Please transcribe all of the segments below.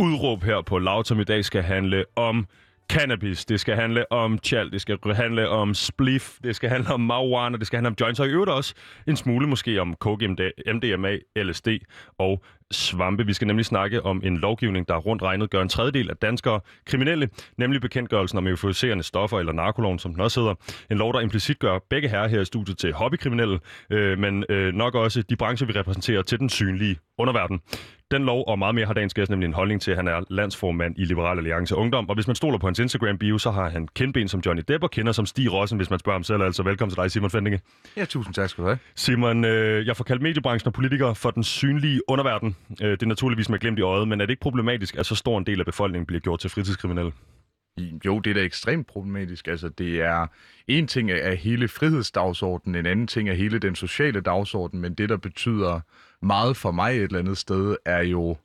Udråb her på Loud, som i dag skal handle om cannabis, det skal handle om chal, det skal handle om spliff, det skal handle om marijuana, det skal handle om joints, og i øvrigt også en smule måske om coke, MDMA, LSD og svampe. Vi skal nemlig snakke om en lovgivning, der rundt regnet gør en tredjedel af danskere kriminelle, nemlig bekendtgørelsen om euforiserende stoffer eller narkoloven, som den også hedder. En lov, der implicit gør begge herrer her i studiet til hobbykriminelle, øh, men øh, nok også de brancher, vi repræsenterer til den synlige underverden. Den lov og meget mere har dagens gæst nemlig en holdning til, at han er landsformand i Liberal Alliance Ungdom. Og hvis man stoler på hans Instagram-bio, så har han kendben som Johnny Depp og kender som Stig Rossen, hvis man spørger ham selv. Altså velkommen til dig, Simon Fendinge. Ja, tusind tak skal du have. Simon, øh, jeg får kaldt mediebranchen og politikere for den synlige underverden. Øh, det er naturligvis med glemt i øjet, men er det ikke problematisk, at så stor en del af befolkningen bliver gjort til fritidskriminelle? Jo, det er da ekstremt problematisk. Altså, det er en ting af hele frihedsdagsordenen, en anden ting af hele den sociale dagsorden, men det, der betyder meget for mig et eller andet sted, er jo,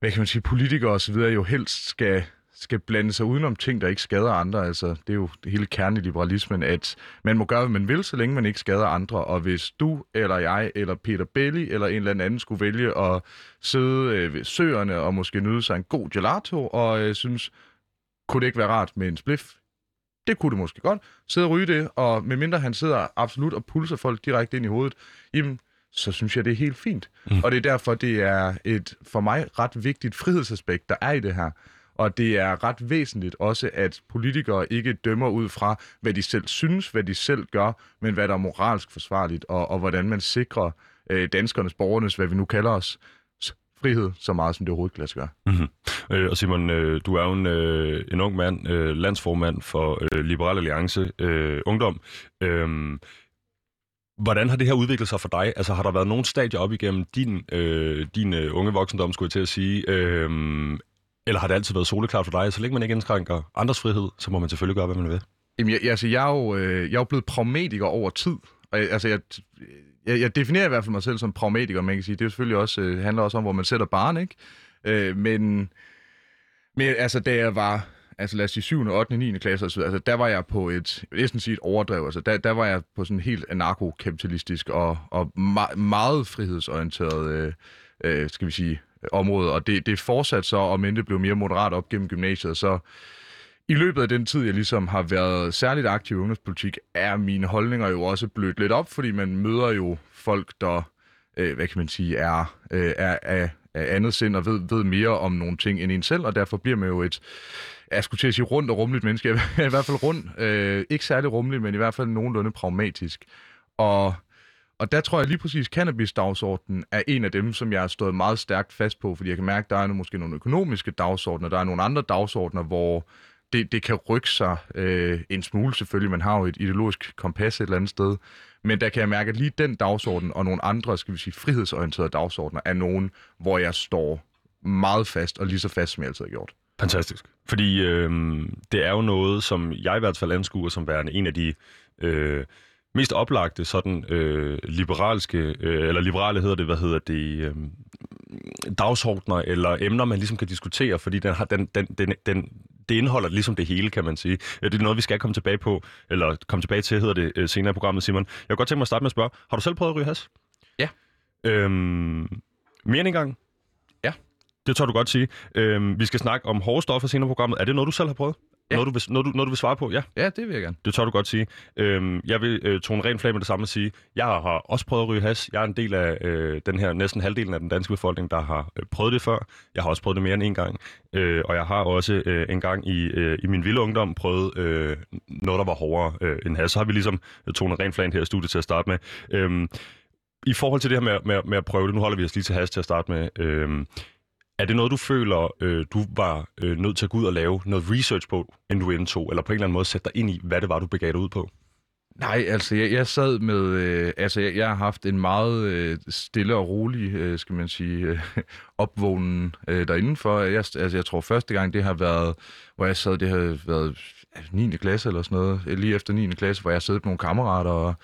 hvad kan man sige, politikere og så videre jo helst skal skal blande sig udenom ting, der ikke skader andre. Altså, det er jo det hele kerne i liberalismen, at man må gøre, hvad man vil, så længe man ikke skader andre. Og hvis du, eller jeg, eller Peter Belli, eller en eller anden skulle vælge at sidde øh, ved søerne og måske nyde sig en god gelato, og øh, synes, kunne det ikke være rart med en spliff? Det kunne det måske godt. Sidde og ryge det, og medmindre han sidder absolut og pulser folk direkte ind i hovedet, jamen, så synes jeg, det er helt fint. Mm. Og det er derfor, det er et for mig ret vigtigt frihedsaspekt, der er i det her. Og det er ret væsentligt også, at politikere ikke dømmer ud fra, hvad de selv synes, hvad de selv gør, men hvad der er moralsk forsvarligt, og, og hvordan man sikrer øh, danskernes, borgernes, hvad vi nu kalder os, frihed så meget, som det overhovedet kan lade sig gøre. Mm-hmm. Øh, og Simon, øh, du er jo en, øh, en ung mand, øh, landsformand for øh, Liberal Alliance øh, Ungdom. Øh, Hvordan har det her udviklet sig for dig? Altså har der været nogle stadier op igennem din, øh, din øh, unge voksendom, skulle jeg til at sige, øh, eller har det altid været soleklart for dig? Så længe man ikke indskrænker andres frihed, så må man selvfølgelig gøre, hvad man vil. Jamen, jeg, altså, jeg, er jo, øh, jeg er jo blevet pragmatiker over tid. Og, altså, jeg, jeg, jeg definerer i hvert fald mig selv som pragmatiker, man kan sige. Det er selvfølgelig også, øh, handler også om, hvor man sætter barn, ikke? Øh, men, men altså, da jeg var altså lad os sige 7., 8., 9. klasse osv., altså der var jeg på et, jeg vil sige et overdrev, altså der, der var jeg på sådan helt anarkokapitalistisk og, og ma- meget frihedsorienteret, øh, øh, skal vi sige, område, og det, det fortsatte så, om end det blev mere moderat op gennem gymnasiet, så i løbet af den tid, jeg ligesom har været særligt aktiv i ungdomspolitik, er mine holdninger jo også blødt lidt op, fordi man møder jo folk, der, øh, hvad kan man sige, er, øh, er, er, er andet sind og ved, ved mere om nogle ting end en selv, og derfor bliver man jo et, jeg skulle til at sige rundt og rummeligt menneske, i hvert fald rundt, øh, ikke særlig rummeligt, men i hvert fald nogenlunde pragmatisk. Og og der tror jeg lige præcis, cannabis-dagsordenen er en af dem, som jeg har stået meget stærkt fast på, fordi jeg kan mærke, at der er måske nogle økonomiske dagsordner, der er nogle andre dagsordner, hvor det, det kan rykke sig øh, en smule selvfølgelig. Man har jo et ideologisk kompas et eller andet sted. Men der kan jeg mærke, at lige den dagsorden og nogle andre, skal vi sige, frihedsorienterede dagsordner, er nogen, hvor jeg står meget fast, og lige så fast, som jeg altid har gjort. Fantastisk. Fordi øh, det er jo noget, som jeg i hvert fald anskuer som værende en af de øh, mest oplagte sådan øh, liberalske, øh, eller liberale hedder det, hvad hedder det, øh, dagsordner eller emner, man ligesom kan diskutere, fordi den har, den, den, den, den, det indeholder ligesom det hele, kan man sige. Det er noget, vi skal komme tilbage på, eller komme tilbage til, hedder det øh, senere i programmet, Simon. Jeg kunne godt tænke mig at starte med at spørge, har du selv prøvet at ryge has? Ja. Øhm, mere end en gang? Ja. Det tør du godt sige. Øhm, vi skal snakke om hårde stoffer senere i programmet. Er det noget, du selv har prøvet? Ja. Noget, du vil, noget, du, noget, du vil svare på? Ja. Ja, det vil jeg gerne. Det tør du godt sige. Øhm, jeg vil øh, tone rent flag med det samme at sige, jeg har også prøvet at ryge has. Jeg er en del af øh, den her næsten halvdelen af den danske befolkning, der har øh, prøvet det før. Jeg har også prøvet det mere end en gang. Øh, og jeg har også øh, en gang i, øh, i min vilde ungdom prøvet øh, noget, der var hårdere øh, end has. Så har vi ligesom øh, tonet rent flag her i studiet til at starte med. Øhm, I forhold til det her med, med, med at prøve det, nu holder vi os lige til has til at starte med. Øh, er det noget, du føler, øh, du var øh, nødt til at gå ud og lave noget research på, inden du indtog, eller på en eller anden måde sætte dig ind i, hvad det var, du begav dig ud på? Nej, altså jeg, jeg sad med, øh, altså jeg, jeg har haft en meget øh, stille og rolig, øh, skal man sige, øh, opvågnen øh, derinde for. Jeg, altså jeg tror første gang, det har været, hvor jeg sad, det har været 9. klasse eller sådan noget, lige efter 9. klasse, hvor jeg sad med nogle kammerater og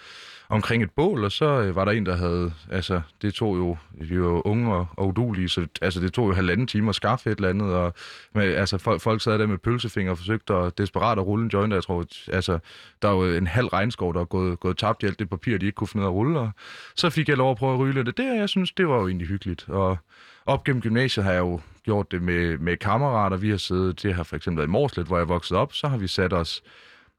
omkring et bål, og så øh, var der en, der havde, altså det tog jo, jo var unge og, og udulige, så altså det tog jo halvanden time at skaffe et eller andet, og med, altså folk, folk sad der med pølsefinger og forsøgte at desperat at rulle en joint, jeg tror, altså der var jo en halv regnskov, der var gået, gået tabt i alt det papir, de ikke kunne finde ud af at rulle, og så fik jeg lov at prøve at ryge lidt det, jeg synes, det var jo egentlig hyggeligt, og op gennem gymnasiet har jeg jo gjort det med, med kammerater, vi har siddet, det har for eksempel været i Morslet, hvor jeg voksede op, så har vi sat os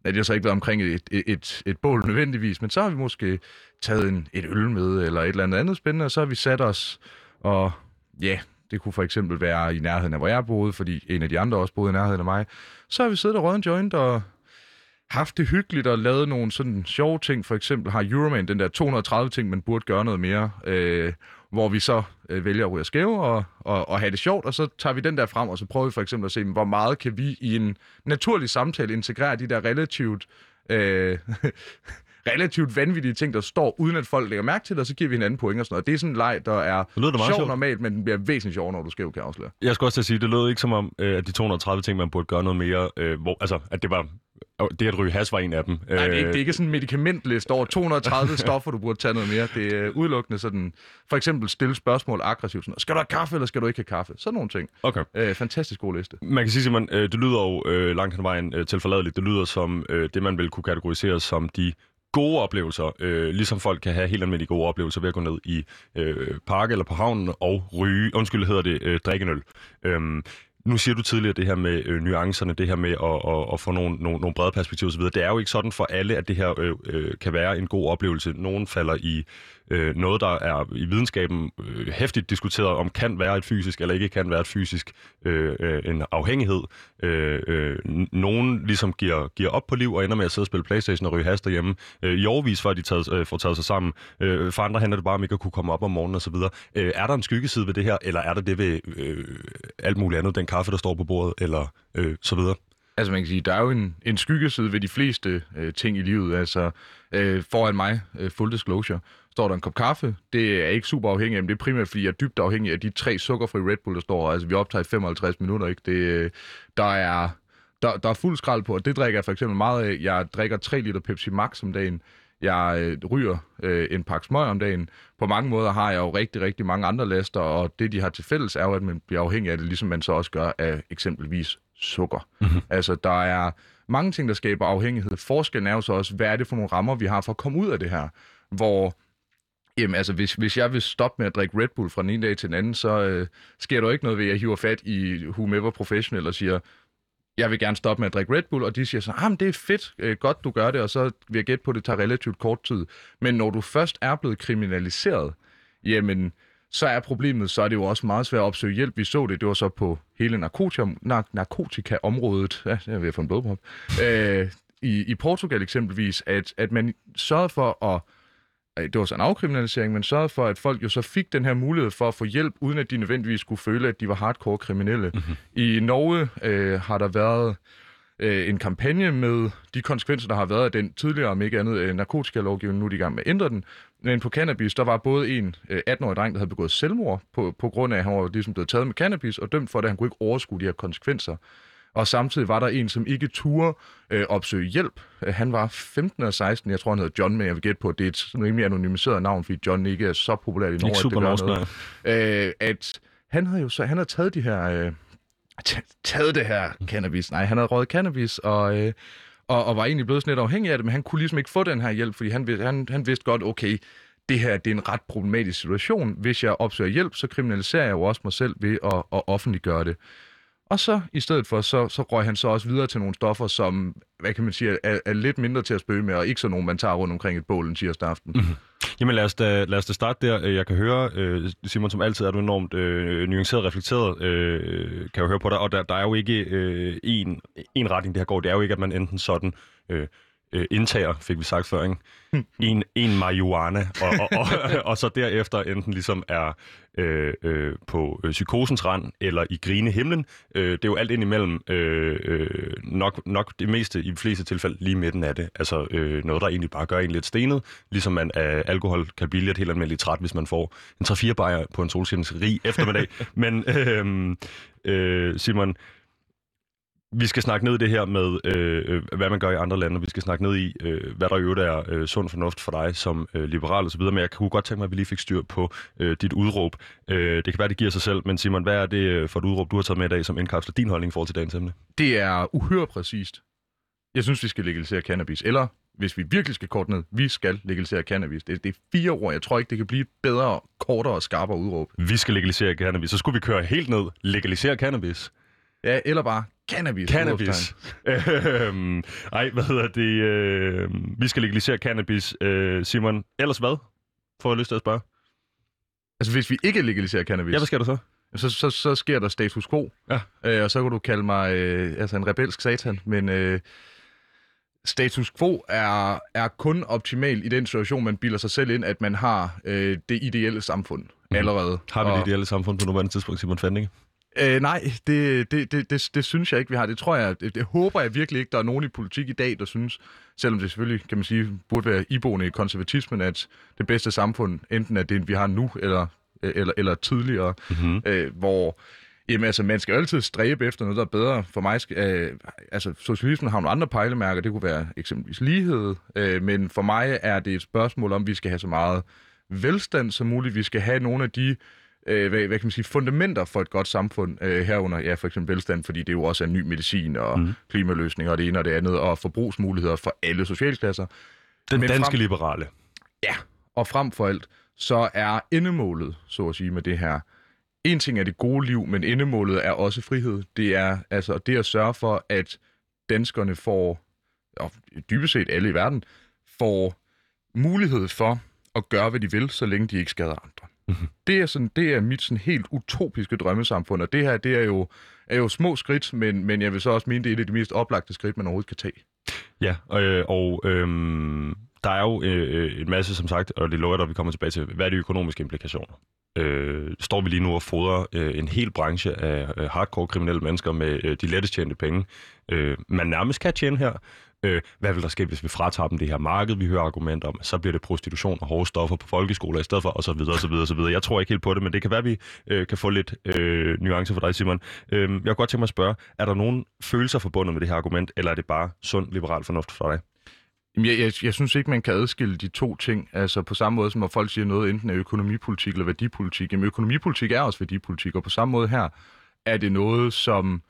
Nej, det har så ikke været omkring et, et, et, et bål nødvendigvis, men så har vi måske taget en, et øl med, eller et eller andet andet spændende, og så har vi sat os, og ja, det kunne for eksempel være i nærheden af, hvor jeg boede, fordi en af de andre også boede i nærheden af mig. Så har vi siddet og røget en joint og haft det hyggeligt og lavet nogle sådan sjove ting. For eksempel har Euroman den der 230 ting, man burde gøre noget mere. Øh, hvor vi så øh, vælger at ryge skæve og, og, og have det sjovt, og så tager vi den der frem, og så prøver vi for eksempel at se, hvor meget kan vi i en naturlig samtale integrere de der relativt... Øh, relativt vanvittige ting, der står, uden at folk lægger mærke til det, og så giver vi hinanden point og sådan noget. Det er sådan en leg, der er sjov sjovt. normalt, men den bliver væsentligt sjov, når du skæv, kan jeg afsløre. Jeg skal også til at sige, det lød ikke som om, øh, at de 230 ting, man burde gøre noget mere, øh, hvor, altså, at det var det at ryge has var en af dem. Nej, det er ikke, det er ikke sådan en medicamentliste over 230 stoffer, du burde tage noget mere. Det er udelukkende sådan, for eksempel stille spørgsmål aggressivt. Sådan, skal du have kaffe, eller skal du ikke have kaffe? Sådan nogle ting. Okay. Øh, fantastisk god liste. Man kan sige, Simon, øh, det lyder jo øh, langt hen vejen øh, tilforladeligt. Det lyder som øh, det, man vil kunne kategorisere som de gode oplevelser, øh, ligesom folk kan have helt almindelige gode oplevelser ved at gå ned i øh, park eller på havnen og ryge, undskyld, hedder det, øh, drikke en øl. Øhm, nu siger du tidligere det her med øh, nuancerne, det her med at, at, at få nogle, nogle, nogle brede perspektiver osv. Det er jo ikke sådan for alle, at det her øh, øh kan være en god oplevelse. Nogen falder i øh, noget, der er i videnskaben øh, hæftigt diskuteret om, kan være et fysisk eller ikke kan være et fysisk øh, øh, en afhængighed. Øh, øh, nogen ligesom giver, giver op på liv og ender med at sidde og spille Playstation og ryge hast derhjemme øh, i overvis, før de taget, øh, får taget sig sammen. Øh, for andre handler det bare om ikke at kunne komme op om morgenen osv. Øh, er der en skyggeside ved det her, eller er der det ved øh, alt muligt andet, den kaffe, der står på bordet, eller øh, så videre? Altså man kan sige, der er jo en, en skyggeside ved de fleste øh, ting i livet. Altså øh, foran mig, øh, full disclosure, står der en kop kaffe. Det er ikke super afhængigt, men det er primært, fordi jeg er dybt afhængig af de tre sukkerfri Red Bull, der står. Altså vi optager i 55 minutter, ikke? Det, øh, der er der, der er fuld skrald på, og det drikker jeg for eksempel meget af. Jeg drikker 3 liter Pepsi Max om dagen. Jeg øh, ryger øh, en pakke smøg om dagen. På mange måder har jeg jo rigtig, rigtig mange andre laster, og det, de har til fælles, er jo, at man bliver afhængig af det, ligesom man så også gør af eksempelvis sukker. Mm-hmm. Altså, der er mange ting, der skaber afhængighed. Forskellen er jo så også, hvad er det for nogle rammer, vi har for at komme ud af det her? Hvor Jamen altså, hvis, hvis jeg vil stoppe med at drikke Red Bull fra den ene dag til den anden, så øh, sker der jo ikke noget ved, at jeg hiver fat i whomever professional og siger, jeg vil gerne stoppe med at drikke Red Bull, og de siger så, ah, det er fedt, øh, godt du gør det, og så vil jeg gætte på, at det tager relativt kort tid. Men når du først er blevet kriminaliseret, jamen, så er problemet, så er det jo også meget svært at opsøge hjælp. Vi så det, det var så på hele narkotika, nar- narkotikaområdet, ja, jeg er ved at få en blodprop, øh, i, i Portugal eksempelvis, at, at man sørgede for at det var så en afkriminalisering, men sørgede for, at folk jo så fik den her mulighed for at få hjælp, uden at de nødvendigvis skulle føle, at de var hardcore kriminelle. Mm-hmm. I Norge øh, har der været øh, en kampagne med de konsekvenser, der har været af den tidligere, om ikke andet, øh, narkotikalovgivning. Nu er de i gang med at ændre den. Men på cannabis, der var både en øh, 18-årig dreng, der havde begået selvmord, på, på grund af, at han var ligesom blevet taget med cannabis, og dømt for det, at han kunne ikke overskue de her konsekvenser. Og samtidig var der en, som ikke turde øh, opsøge hjælp. Øh, han var 15 og 16, jeg tror han hedder John, men jeg vil gætte på, at det er et rimelig anonymiseret navn, fordi John ikke er så populær i Norge. Ikke super at, det noget. Øh, at han havde jo så, han havde taget de her, øh, taget det her cannabis, nej, han havde røget cannabis, og, øh, og, og var egentlig blevet sådan lidt afhængig af det, men han kunne ligesom ikke få den her hjælp, fordi han, han, han vidste godt, okay, det her det er en ret problematisk situation. Hvis jeg opsøger hjælp, så kriminaliserer jeg jo også mig selv ved at, at offentliggøre det. Og så i stedet for, så, så røg han så også videre til nogle stoffer, som, hvad kan man sige, er, er lidt mindre til at spøge med, og ikke så nogen, man tager rundt omkring et bål en tirsdag aften. Mm-hmm. Jamen lad os, da, lad os da starte der. Jeg kan høre, øh, Simon, som altid er du enormt øh, nuanceret reflekteret, øh, kan jeg høre på dig, og der, der er jo ikke øh, en, en retning, det her går. Det er jo ikke, at man enten sådan... Øh, øh, indtager, fik vi sagt før, ikke? En, en marihuana, og, og, og, og så derefter enten ligesom er øh, øh, på øh, psykosens rand eller i grine himlen. Øh, det er jo alt ind imellem øh, øh, nok, nok det meste i de fleste tilfælde lige midten af det. Altså øh, noget, der egentlig bare gør en lidt stenet, ligesom man af alkohol kan blive lidt helt almindeligt træt, hvis man får en 3-4 bajer på en solskinsrig eftermiddag. Men øh, øh, Simon, vi skal snakke ned i det her med, øh, øh, hvad man gør i andre lande, og vi skal snakke ned i, øh, hvad der i øvrigt er øh, sund fornuft for dig som øh, liberal osv., men jeg kunne godt tænke mig, at vi lige fik styr på øh, dit udråb. Øh, det kan være, det giver sig selv, men Simon, hvad er det øh, for et udråb, du har taget med i dag, som indkapsler din holdning i forhold til dagens emne? Det er uhyre præcist. Jeg synes, vi skal legalisere cannabis. Eller, hvis vi virkelig skal korte ned, vi skal legalisere cannabis. Det, det er fire ord. Jeg tror ikke, det kan blive et bedre, kortere og skarpere udråb. Vi skal legalisere cannabis. Så skulle vi køre helt ned. Legalisere cannabis. Ja, eller bare cannabis. Cannabis. Øhm, Ej, hvad hedder det? Øh, vi skal legalisere cannabis. Øh, Simon, ellers hvad? Får jeg lyst til at spørge. Altså, hvis vi ikke legaliserer cannabis, Ja, hvad skal du så? så, så, så sker der status quo. Ja. Øh, og så kan du kalde mig øh, altså en rebelsk satan, men øh, status quo er, er kun optimal i den situation, man bilder sig selv ind, at man har øh, det ideelle samfund mm. allerede. Har vi og, det ideelle samfund på nuværende tidspunkt, Simon Fandinge? Øh, nej, det, det, det, det, det synes jeg ikke, vi har. Det tror jeg, det, det håber jeg virkelig ikke, der er nogen i politik i dag, der synes, selvom det selvfølgelig, kan man sige, burde være iboende i konservatismen, at det bedste samfund enten er det, vi har nu, eller, eller, eller tidligere, Mm-hmm. øh, hvor Jamen altså, man skal altid stræbe efter noget, der er bedre. For mig, skal, øh, altså, socialismen har nogle andre pejlemærker. Det kunne være eksempelvis lighed. Øh, men for mig er det et spørgsmål om, vi skal have så meget velstand som muligt. Vi skal have nogle af de øh, hvad, hvad kan man sige, fundamenter for et godt samfund øh, herunder, ja, for eksempel velstand, fordi det jo også er ny medicin og mm. klimaløsninger og det ene og det andet, og forbrugsmuligheder for alle socialklasser. Den Men danske frem- liberale. Ja, og frem for alt, så er endemålet, så at sige, med det her, en ting er det gode liv, men endemålet er også frihed. Det er altså det at sørge for, at danskerne får, og dybest set alle i verden, får mulighed for at gøre, hvad de vil, så længe de ikke skader andre. Mhm. Det er, sådan, det er mit sådan helt utopiske drømmesamfund, og det her, det er jo, er jo små skridt, men, men jeg vil så også mene, det er et af de mest oplagte skridt, man overhovedet kan tage. Ja, øh, og øhm, der er jo øh, øh, en masse, som sagt, og det lover jeg vi kommer tilbage til. Hvad er de økonomiske implikationer? Øh, står vi lige nu og fodrer øh, en hel branche af øh, hardcore kriminelle mennesker med øh, de lettest tjente penge, øh, man nærmest kan tjene her. Øh, hvad vil der ske, hvis vi fratager dem det her marked? Vi hører argumenter om, så bliver det prostitution og hårde stoffer på folkeskoler i stedet for, og så videre, og så videre, og så videre. Jeg tror ikke helt på det, men det kan være, at vi øh, kan få lidt øh, nuancer for dig, Simon. Øh, jeg kunne godt tænke mig at spørge, er der nogen følelser forbundet med det her argument, eller er det bare sund liberal fornuft for dig? Jamen, Jeg, jeg, jeg synes ikke, man kan adskille de to ting. Altså på samme måde, som når folk siger noget, enten er økonomipolitik eller værdipolitik. Jamen økonomipolitik er også værdipolitik, og på samme måde her er det noget, som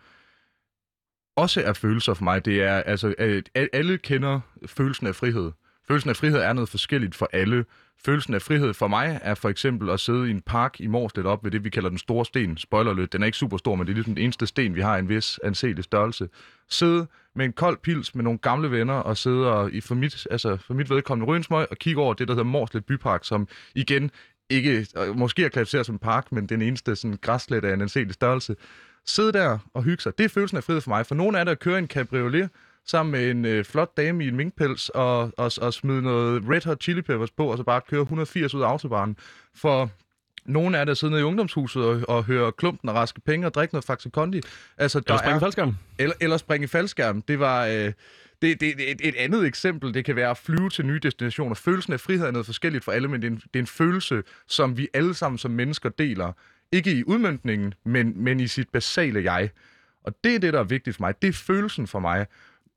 også er følelser for mig. Det er, altså, at alle kender følelsen af frihed. Følelsen af frihed er noget forskelligt for alle. Følelsen af frihed for mig er for eksempel at sidde i en park i Morslet op ved det, vi kalder den store sten. Spoiler lidt, den er ikke super stor, men det er ligesom den eneste sten, vi har i en vis anselig størrelse. Sidde med en kold pils med nogle gamle venner og sidde og i for mit, altså for mit vedkommende rynsmøg og kigge over det, der hedder Morslet Bypark, som igen ikke, måske er klassificeret som en park, men den eneste sådan græslet af en anselig størrelse. Sidde der og hygge sig. Det er følelsen af frihed for mig. For nogle er det at køre en cabriolet sammen med en øh, flot dame i en minkpels og, og, og smide noget Red Hot Chili Peppers på, og så bare køre 180 ud af autobahnen. For nogle er der sidde nede i ungdomshuset og, og høre klumpen og raske penge og drikke noget Faxe Kondi. Altså, der Eller springe er, faldskærm? eller, eller springe i faldskærm. Det var... Øh, det, det, det, et, et andet eksempel, det kan være at flyve til nye destinationer. Følelsen af frihed er noget forskelligt for alle, men det er en, det er en følelse, som vi alle sammen som mennesker deler. Ikke i udmyndningen, men, men i sit basale jeg. Og det er det, der er vigtigt for mig. Det er følelsen for mig.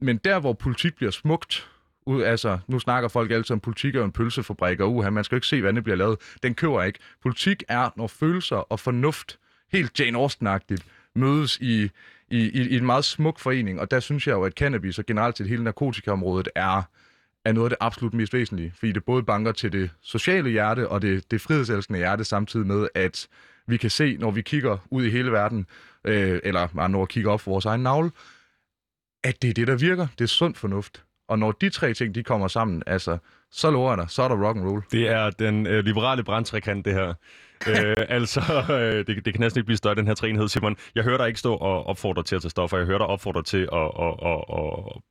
Men der, hvor politik bliver smukt, ud, altså, nu snakker folk altid om politik og en pølsefabrik, og uha, man skal jo ikke se, hvordan det bliver lavet. Den køber ikke. Politik er, når følelser og fornuft, helt Jane austen mødes i, i, i, i en meget smuk forening. Og der synes jeg jo, at cannabis og generelt til hele narkotikaområdet er, er noget af det absolut mest væsentlige. Fordi det både banker til det sociale hjerte og det, det frihedselskende hjerte, samtidig med, at vi kan se, når vi kigger ud i hele verden, øh, eller andre ord kigger op for vores egen navle, at det er det, der virker. Det er sund fornuft. Og når de tre ting, de kommer sammen, altså, så lover jeg dig, så er der rock and roll. Det er den øh, liberale brandtrækant, det her. øh, altså, øh, det, det kan næsten ikke blive større, den her træenhed, Simon. Jeg hører dig ikke stå og opfordre til at tage stoffer. Jeg hører dig opfordre til at, at, at, at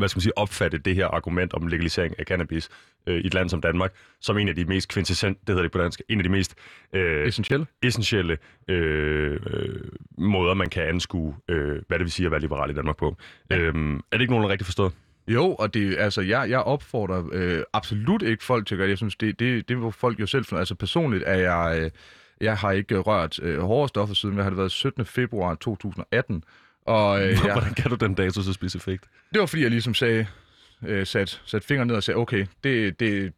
hvad skal man sige, opfatte det her argument om legalisering af cannabis øh, i et land som Danmark, som en af de mest kvintessent, det hedder det på dansk, en af de mest øh, Essentielle. essentielle øh, øh, måder, man kan anskue, øh, hvad det vil sige at være liberal i Danmark på. Ja. Øhm, er det ikke nogen, der rigtig forstået? Jo, og det, altså, jeg, jeg opfordrer øh, absolut ikke folk til at gøre det. Jeg synes, det, det, det må folk jo selv finde. Altså personligt er jeg, øh, jeg har ikke rørt øh, hårde stoffer siden, hvad har det været 17. februar 2018. Og, øh, jeg, Hvordan kan du den dato så specifikt? det var fordi, jeg ligesom sagde, øh, sat, sat fingeren ned og sagde, okay, det, det,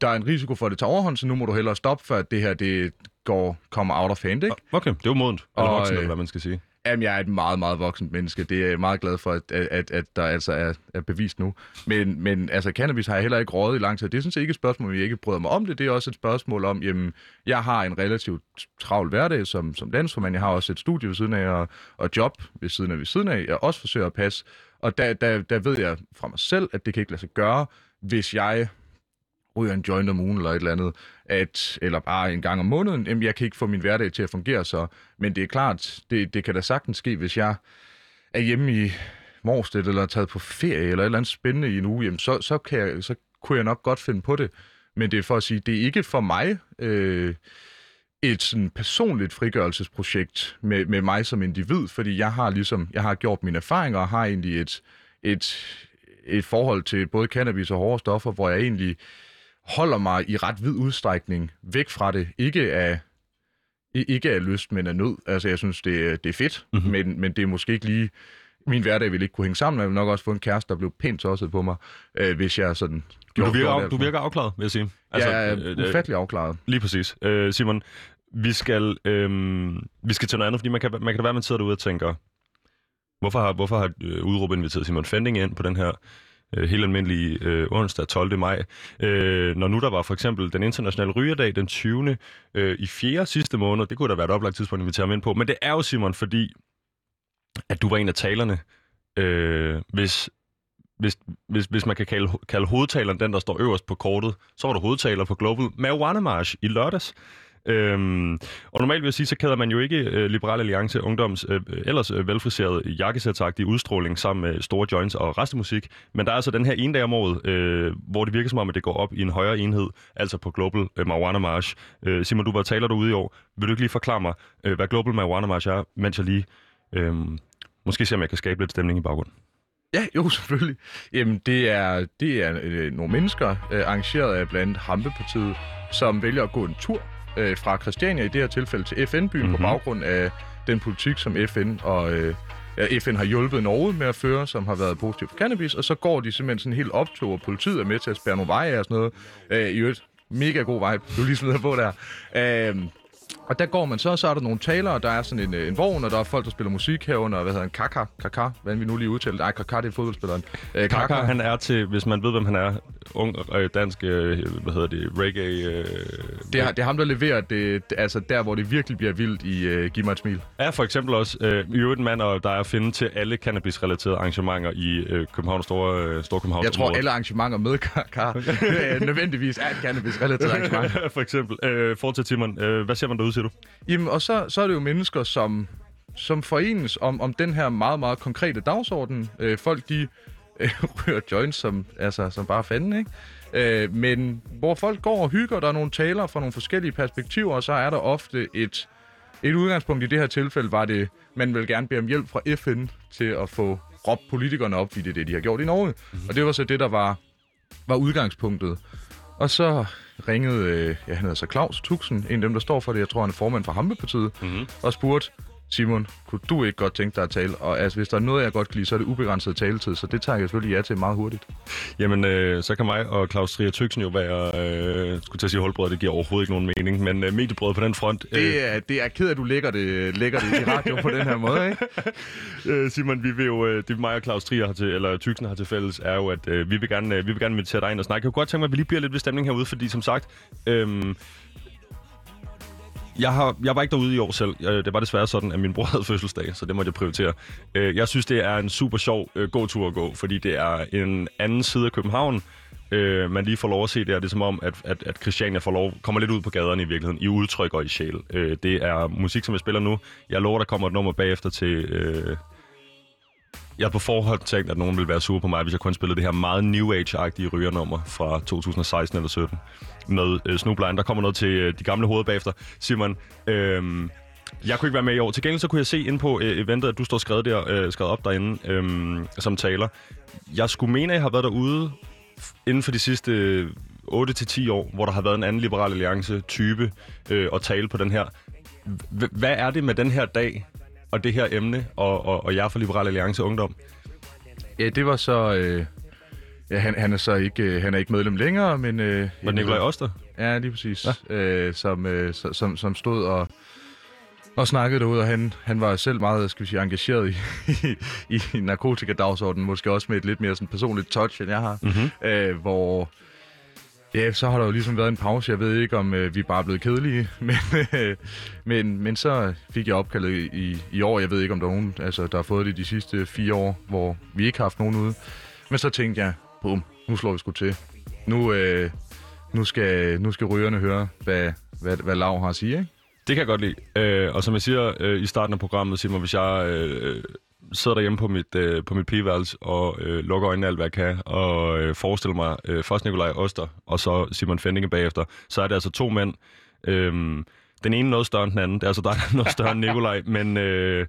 der er en risiko for, at det tager overhånd, så nu må du hellere stoppe, før det her det går, kommer out of hand, ikke? Okay, det var modent. Eller Og, voksen, øh, eller hvad man skal sige. Jamen, jeg er et meget, meget voksent menneske. Det er jeg meget glad for, at, at, at der altså er, er bevist nu. Men, men altså, cannabis har jeg heller ikke rådet i lang tid. Det er sådan set ikke et spørgsmål, om jeg ikke bryder mig om det. Det er også et spørgsmål om, jamen, jeg har en relativt travl hverdag som, som landsformand. Jeg har også et studie ved siden af, og, og job ved siden af ved siden af. Jeg også forsøger at passe. Og der, der, der ved jeg fra mig selv, at det kan ikke lade sig gøre, hvis jeg ryger en joint om ugen eller et eller andet, at, eller bare en gang om måneden, jamen jeg kan ikke få min hverdag til at fungere så. Men det er klart, det, det kan da sagtens ske, hvis jeg er hjemme i Morsted eller er taget på ferie eller et eller andet spændende i en uge, jamen så, så, kan jeg, så kunne jeg nok godt finde på det. Men det er for at sige, det er ikke for mig øh, et sådan personligt frigørelsesprojekt med, med mig som individ, fordi jeg har ligesom, jeg har gjort mine erfaringer og har egentlig et, et, et forhold til både cannabis og hårde stoffer, hvor jeg egentlig holder mig i ret vid udstrækning væk fra det. Ikke af, ikke af lyst, men af nød. Altså, jeg synes, det, det er fedt, Mhm. mm-hmm. men, men det er måske ikke lige... Min hverdag ville ikke kunne hænge sammen. Jeg vil nok også få en kæreste, der blev pænt tosset på mig, øh, hvis jeg sådan... Men du virker, af, du virker afklaret, vil jeg sige. Altså, jeg er øh, ufattelig afklaret. Lige præcis. Øh, Simon, vi skal, øh, vi skal til noget andet, fordi man kan, man kan da være, at man sidder derude og tænker, hvorfor har, hvorfor har øh, udråb inviteret Simon Fending ind på den her øh, helt almindelige øh, onsdag 12. maj, øh, når nu der var for eksempel den internationale rygerdag den 20. Øh, i 4. sidste måned, det kunne da være et oplagt tidspunkt at invitere ham ind på, men det er jo Simon, fordi at du var en af talerne, øh, hvis, hvis, hvis, hvis man kan kalde, kalde hovedtaleren den, der står øverst på kortet, så var du hovedtaler på Global Marijuana March i lørdags. Øhm, og normalt vil jeg sige, så kæder man jo ikke øh, Liberal Alliance Ungdoms øh, ellers øh, velfriserede jakkesætsagtige udstråling sammen med store joints og restemusik. Men der er altså den her ene dag om året, øh, hvor det virker som om, at det går op i en højere enhed, altså på Global øh, Marijuana March. Øh, Simon, du var taler derude i år. Vil du ikke lige forklare mig, øh, hvad Global Marijuana March er, mens jeg lige øh, måske ser, om jeg kan skabe lidt stemning i baggrunden? Ja, jo, selvfølgelig. Jamen, det er, det er øh, nogle mennesker, øh, arrangeret af blandt andet Hampepartiet, som vælger at gå en tur øh, fra Christiania, i det her tilfælde til FN-byen, mm-hmm. Mhm. på baggrund af den politik, som FN og øh, ja, FN har hjulpet Norge med at føre, som har været positiv for cannabis, og så går de simpelthen sådan helt optog, og politiet er med til at spærre nogle veje og sådan noget. Øh, I øvrigt, mega god vibe, du lige smider på der. Øh, og der går man så, så er der nogle talere, og der er sådan en, øh, en vogn, og der er folk, der spiller musik herunder, hvad hedder han, Kaka, Kaka, hvad vi nu lige udtaler. Nej, Kaka, det er fodboldspilleren. Øh, Kaka, han er til, hvis man ved, hvem han er, ung øh, dansk, øh, hvad hedder det, reggae... Øh, Det er, det er ham, der leverer det, altså der, hvor det virkelig bliver vildt i uh, Giv mig et smil. er for eksempel også øh, i øvrigt mand, og der er at finde til alle cannabis-relaterede arrangementer i øh, København Store, øh, Store Københavns Jeg tror, alle arrangementer med Kaka øh, nødvendigvis er et cannabis-relateret arrangement. for eksempel. Øh, fortsæt, Timon. Øh, hvad ser man derude, siger du? Jamen, og så, så er det jo mennesker, som, som forenes om, om den her meget, meget konkrete dagsorden. Øh, folk, de øh, rører joints som, altså, som bare fanden, ikke? Øh, men hvor folk går og hygger, der er nogle talere fra nogle forskellige perspektiver, og så er der ofte et, et udgangspunkt i det her tilfælde, var det, man vil gerne bede om hjælp fra FN til at få råbt politikerne op, fordi det er det, de har gjort i Norge. Mm-hmm. Og det var så det, der var, var udgangspunktet. Og så ringede, øh, ja, han hedder så Claus Tuxen, en af dem, der står for det, jeg tror, han er formand for Hampepartiet, Mhm. og spurgte, Simon, kunne du ikke godt tænke dig at tale? Og altså, hvis der er noget, jeg godt kan lide, så er det ubegrænset taletid, så det tager jeg selvfølgelig ja til meget hurtigt. Jamen, øh, så kan mig og Claus Trier Tøksen jo være, øh, skulle til at sige holdbrød, det giver overhovedet ikke nogen mening, men øh, mediebrød på den front. Det er, det er ked, at du lægger det, lægger det i radio på den her måde, ikke? Øh, Simon, vi vil jo, øh, det mig og Claus Trier har til, eller Tyksen har til fælles, er jo, at øh, vi, vil gerne, øh, vi vil gerne invitere dig ind og snakke. Jeg kunne godt tænke mig, at vi lige bliver lidt ved stemning herude, fordi som sagt, øh, jeg, har, jeg var ikke derude i år selv. Det var desværre sådan, at min bror havde fødselsdag, så det måtte jeg prioritere. Øh, jeg synes, det er en super sjov øh, gåtur at gå, fordi det er en anden side af København. Øh, man lige får lov at se det, er det er som om, at, at, at Christiania får lov, kommer lidt ud på gaderne i virkeligheden, i udtryk og i sjæl. Øh, det er musik, som jeg spiller nu. Jeg lover, der kommer et nummer bagefter til... Øh, jeg har på forhånd tænkt, at nogen ville være sure på mig, hvis jeg kun spillede det her meget New Age-agtige rygernummer fra 2016 eller 17 med øh, Snowblind. Der kommer noget til øh, de gamle hoveder bagefter. Simon, øh, jeg kunne ikke være med i år. Til gengæld så kunne jeg se ind på øh, eventet, at du står skrevet, der, øh, skrevet op derinde øh, som taler. Jeg skulle mene, at jeg har været derude inden for de sidste øh, 8-10 år, hvor der har været en anden liberal alliance type øh, at tale på den her. H- hvad er det med den her dag og det her emne, og, og, og jeg for Liberal Alliance Ungdom? Ja, det var så... Øh, ja, han, han, er så ikke, øh, han er ikke medlem længere, men... Øh, Var det Nikolaj Oster? Ja, lige præcis. Ja. Øh, som, øh, som, som stod og, og snakkede derude, og han, han var selv meget, skal vi sige, engageret i, i, i narkotikadagsordenen, måske også med et lidt mere sådan personligt touch, end jeg har. Mm-hmm. Øh, hvor, ja, så har der jo ligesom været en pause. Jeg ved ikke, om øh, vi er bare blevet kedelige, men, øh, men, men så fik jeg opkaldet i, i år. Jeg ved ikke, om der er nogen, altså, der har fået det de sidste fire år, hvor vi ikke har haft nogen ude. Men så tænkte jeg, bum, nu slår vi sgu til. Nu, øh, nu skal, nu skal rygerne høre, hvad, hvad, hvad Lav har at sige, ikke? Det kan jeg godt lide. Øh, og som jeg siger øh, i starten af programmet, Simon, hvis jeg øh, sidder derhjemme på mit, øh, på mit pigeværelse og øh, lukker øjnene alt, hvad jeg kan, og øh, forestiller mig øh, først Nikolaj Oster, og så Simon Fendinge bagefter, så er det altså to mænd. Øh, den ene noget større end den anden. Det er altså dig, der er noget større end Nikolaj, men øh,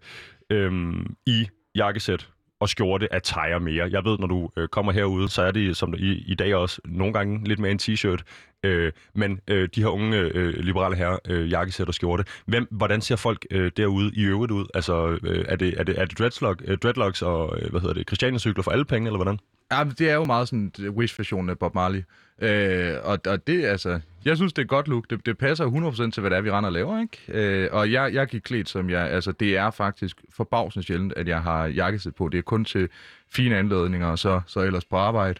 øh, i jakkesæt og skjorte at tejer mere. Jeg ved, når du øh, kommer herude, så er det som i, i dag også nogle gange lidt mere en t-shirt. Øh, men øh, de her unge øh, liberale herrer, øh, jakkesæt og skjorte, Hvem, hvordan ser folk øh, derude i øvrigt ud? Altså, øh, er, det, er, det, er det dreadlock, øh, dreadlocks og, øh, hvad hedder det, Christiania-cykler for alle penge, eller hvordan? Ja, men det er jo meget sådan øh, Wish-versionen af Bob Marley. Øh, og, og det, altså, jeg synes, det er godt look. Det, det passer 100% til, hvad det er, vi render og laver, ikke? Øh, og jeg, jeg gik klædt, som jeg, altså, det er faktisk forbavsende sjældent, at jeg har jakkesæt på. Det er kun til fine anledninger, og så, så ellers på arbejde.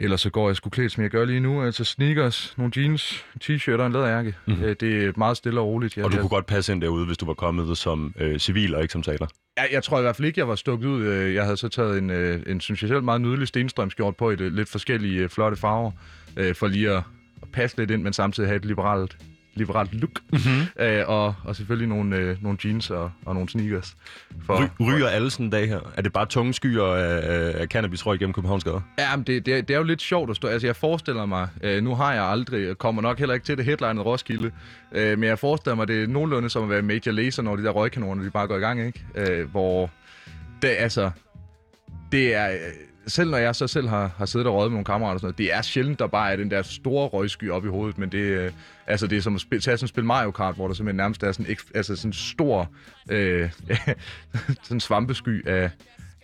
Ellers så går jeg sgu klædt, som jeg gør lige nu. Altså sneakers, nogle jeans, t-shirt og en læderjakke. Mm. Øh, det er meget stille og roligt. Jeg, Og du kunne godt passe ind derude, hvis du var kommet som øh, civil og ikke som taler. jeg, jeg tror i hvert fald ikke, jeg var stukket ud. Øh, Jeg havde så taget en, øh, en synes jeg selv, meget nydelig stenstrømskjort på i det, lidt forskellige øh, flotte farver, øh, for lige at, at passe lidt ind, men samtidig have et liberalt, liberalt look. Mm-hmm. Øh, og, og selvfølgelig nogle, øh, nogle jeans og, og nogle sneakers. For, Ry, ryger alle sådan en dag her? Er det bare tunge skyer af, af, af cannabis røg gennem Københavns gader? Ja, men det, det, er, det er jo lidt sjovt at stå. Altså, jeg forestiller mig, øh, nu har jeg aldrig, kommer nok heller ikke til det headlinet Roskilde, øh, men jeg forestiller mig, det er nogenlunde som at være Major Lazer, når de der røgkanoner, de bare går i gang, ikke? Øh, hvor det, altså, det er, øh, selv når jeg så selv har, har siddet og røget med nogle kammerater og sådan noget, det er sjældent, der bare er den der store røgsky op i hovedet, men det, øh, altså, det er som at spille, tage sådan spil Mario Kart, hvor der simpelthen nærmest er sådan, en altså sådan en stor øh, sådan en svampesky af,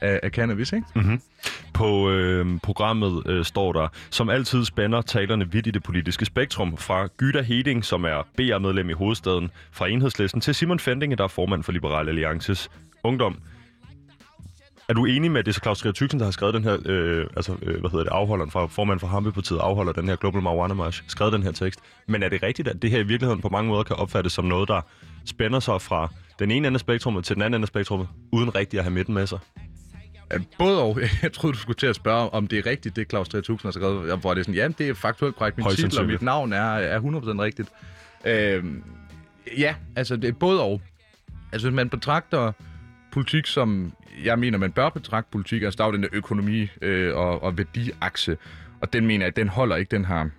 af, af cannabis, ikke? Mhm. På øh, programmet øh, står der, som altid spænder talerne vidt i det politiske spektrum, fra Gyda Heding, som er BR-medlem i hovedstaden, fra Enhedslisten, til Simon Fendinge, der er formand for Liberal Alliances Ungdom. Er du enig med, at det er så Claus Trier Tyksen, der har skrevet den her, øh, altså, øh, hvad hedder det, afholderen fra formand for Hampepartiet, afholder den her Global Marijuana March, skrevet den her tekst. Men er det rigtigt, at det her i virkeligheden på mange måder kan opfattes som noget, der spænder sig fra den ene ende af spektrummet til den anden ende af spektrummet, uden rigtig at have midten med sig? Både og. Jeg troede, du skulle til at spørge, om det er rigtigt, det Claus 3000 har skrevet. Hvor det er sådan, ja, det er faktuelt korrekt. Min titel og mit navn er, er 100% rigtigt. Øhm, ja, altså det er både og. Altså hvis man betragter politik som, jeg mener, man bør betragte politik, altså der er jo den der økonomi øh, og, og værdiakse, og den mener jeg, den holder ikke, den har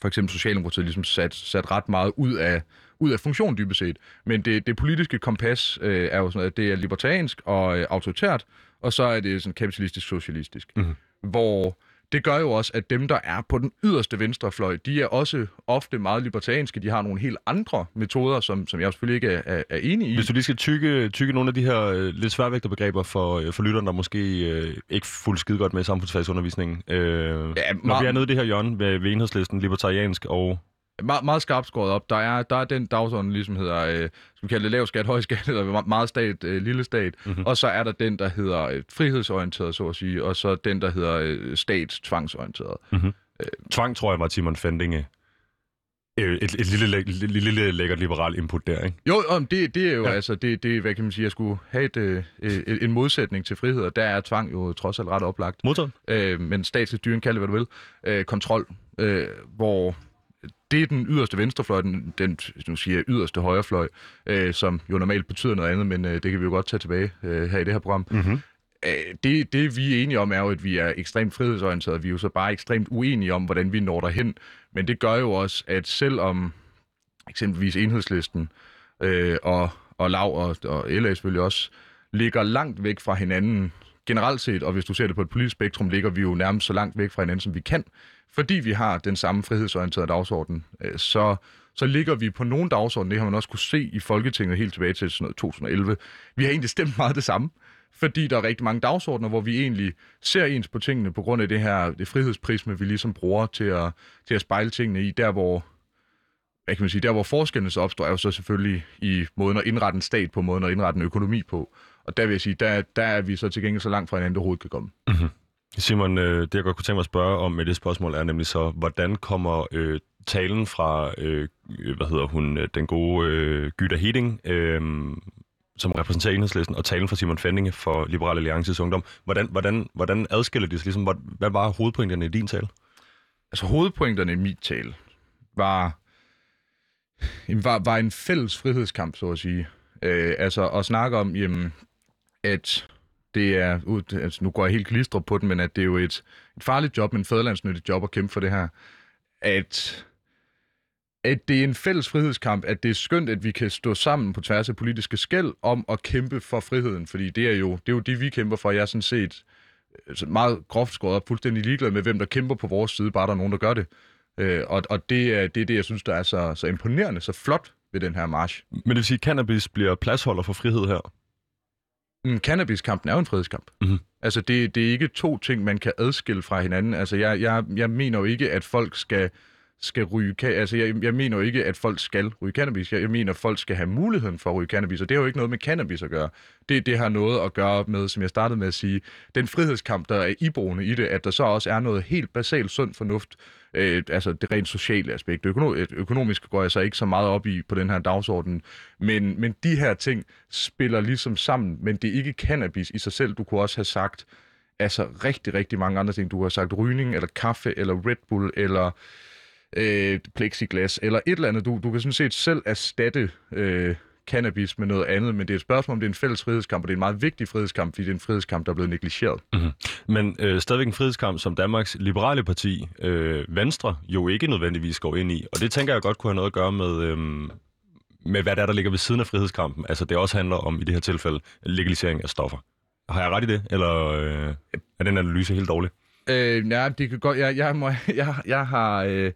for eksempel Socialdemokratiet ligesom sat, sat ret meget ud af, ud af funktion dybest set. Men det, det politiske kompas øh, er jo sådan, at det er libertariansk og øh, autoritært, og så er det sådan kapitalistisk-socialistisk. Mm-hmm. Hvor det gør jo også, at dem, der er på den yderste venstrefløj, de er også ofte meget libertarianske. De har nogle helt andre metoder, som, som jeg selvfølgelig ikke er, er, enig i. Hvis du lige skal tykke, tykke nogle af de her øh, lidt sværvægte begreber for, øh, for lytterne, der måske øh, ikke fuldt skide godt med samfundsfagsundervisningen. Øh, ja, når meget- vi er nede i det her hjørne ved, ved enhedslisten, libertariansk og... meget, meget skarpt skåret op. Der er, der er den dagsorden, ligesom hedder, øh, skal vi kalde det lav skat, høj skat, eller me- meget stat, øh, lille stat. Mm-hmm. Og så er der den, der hedder øh, frihedsorienteret, så at sige, og så den, der hedder øh, stat tvangsorienteret. Tvang, tror jeg, var Timon Fendinge. Øh, et, et lille, lille, lille lækkert liberal input der, ikke? Jo, om det, det er jo Ja. altså, det, det, hvad kan man sige, jeg skulle have et, øh, et, en modsætning til frihed, og der er tvang jo trods alt ret oplagt. Modtaget. øh, men statslig styring, kald det hvad du vil, øh, kontrol, øh, hvor det er den yderste venstrefløj, den, den nu siger jeg, yderste højrefløj, øh, som jo normalt betyder noget andet, men øh, det kan vi jo godt tage tilbage øh, her i det her program. Mhm. øh, det, det vi er enige om, er jo, at vi er ekstremt frihedsorienterede. Vi er jo så bare ekstremt uenige om, hvordan vi når derhen. Men det gør jo også, at selvom eksempelvis enhedslisten øh, og, og Lav og, og LA selvfølgelig også ligger langt væk fra hinanden generelt set, og hvis du ser det på et politisk spektrum, ligger vi jo nærmest så langt væk fra hinanden, som vi kan, fordi vi har den samme frihedsorienterede dagsorden. Øh, så, så ligger vi på nogle dagsorden, det har man også kunne se i Folketinget helt tilbage til sådan noget 2011. Vi har egentlig stemt meget det samme, fordi der er rigtig mange dagsordner, hvor vi egentlig ser ens på tingene på grund af det her det frihedsprisme, vi ligesom bruger til at, til at spejle tingene i, der hvor hvad kan man sige, der hvor forskellene så opstår, er jo så selvfølgelig i måden at indrette en stat på, måden at indrette en økonomi på. Og der vil jeg sige, der, der er vi så til gengæld så langt fra hinanden, der overhovedet kan komme. Mm-hmm. Simon, øh, det jeg godt kunne tænke mig at spørge om med det spørgsmål er nemlig så, hvordan kommer øh, talen fra, øh, hvad hedder hun, øh, den gode øh, Gyda Heding, øh, som repræsenterer enhedslisten, og talen fra Simon Fendinge for Liberal Alliances Ungdom. Hvordan, hvordan, hvordan adskiller de sig? Ligesom, hvad var hovedpointerne i din tale? Altså hovedpointerne i min tale var, var, var en fælles frihedskamp, så at sige. Øh, altså at snakke om, jamen, at det er, altså nu går jeg helt klistret på den, men at det er jo et, et farligt job, men fædrelandsnyttigt job at kæmpe for det her. At, at det er en fælles frihedskamp, at det er skønt, at vi kan stå sammen på tværs af politiske skæld om at kæmpe for friheden, fordi det er jo det, er jo det vi kæmper for. Jeg er sådan set altså meget groft skåret op, fuldstændig ligeglad med, hvem der kæmper på vores side, bare der er nogen, der gør det. Øh, og, og det, er, det er det, jeg synes, der er så, så imponerende, så flot ved den her march. Men det vil sige, at cannabis bliver pladsholder for frihed her? Mm, cannabiskampen er jo en frihedskamp. Mm-hmm. Altså, det, det er ikke to ting, man kan adskille fra hinanden. Altså, jeg, jeg, jeg mener jo ikke, at folk skal, skal ryge... Altså, jeg, jeg mener jo ikke, at folk skal ryge cannabis. Jeg, jeg mener, at folk skal have muligheden for at ryge cannabis, og det har jo ikke noget med cannabis at gøre. Det, det har noget at gøre med, som jeg startede med at sige, den frihedskamp, der er iboende i det, at der så også er noget helt basalt sund fornuft, øh, altså det rent sociale aspekt. Økono- økonomisk går jeg så ikke så meget op i på den her dagsorden, men, men de her ting spiller ligesom sammen, men det er ikke cannabis i sig selv. Du kunne også have sagt altså rigtig, rigtig mange andre ting. Du har sagt rygning, eller kaffe, eller Red Bull, eller øh, plexiglas, eller et eller andet. Du, du kan sådan set selv erstatte øh, cannabis med noget andet, men det er et spørgsmål om, det er en fælles frihedskamp, og det er en meget vigtig frihedskamp, fordi det er en frihedskamp, der er blevet negligeret. Mm-hmm. Men øh, stadigvæk en frihedskamp, som Danmarks Liberale Parti, øh, Venstre, jo ikke nødvendigvis går ind i. Og det tænker jeg godt kunne have noget at gøre med, øh, med hvad der er, der ligger ved siden af frihedskampen. Altså det også handler om, i det her tilfælde, legalisering af stoffer. Har jeg ret i det, eller øh, er den analyse helt dårlig? Øh, ja, det kan godt... Jeg, jeg, må, jeg, jeg har... Øh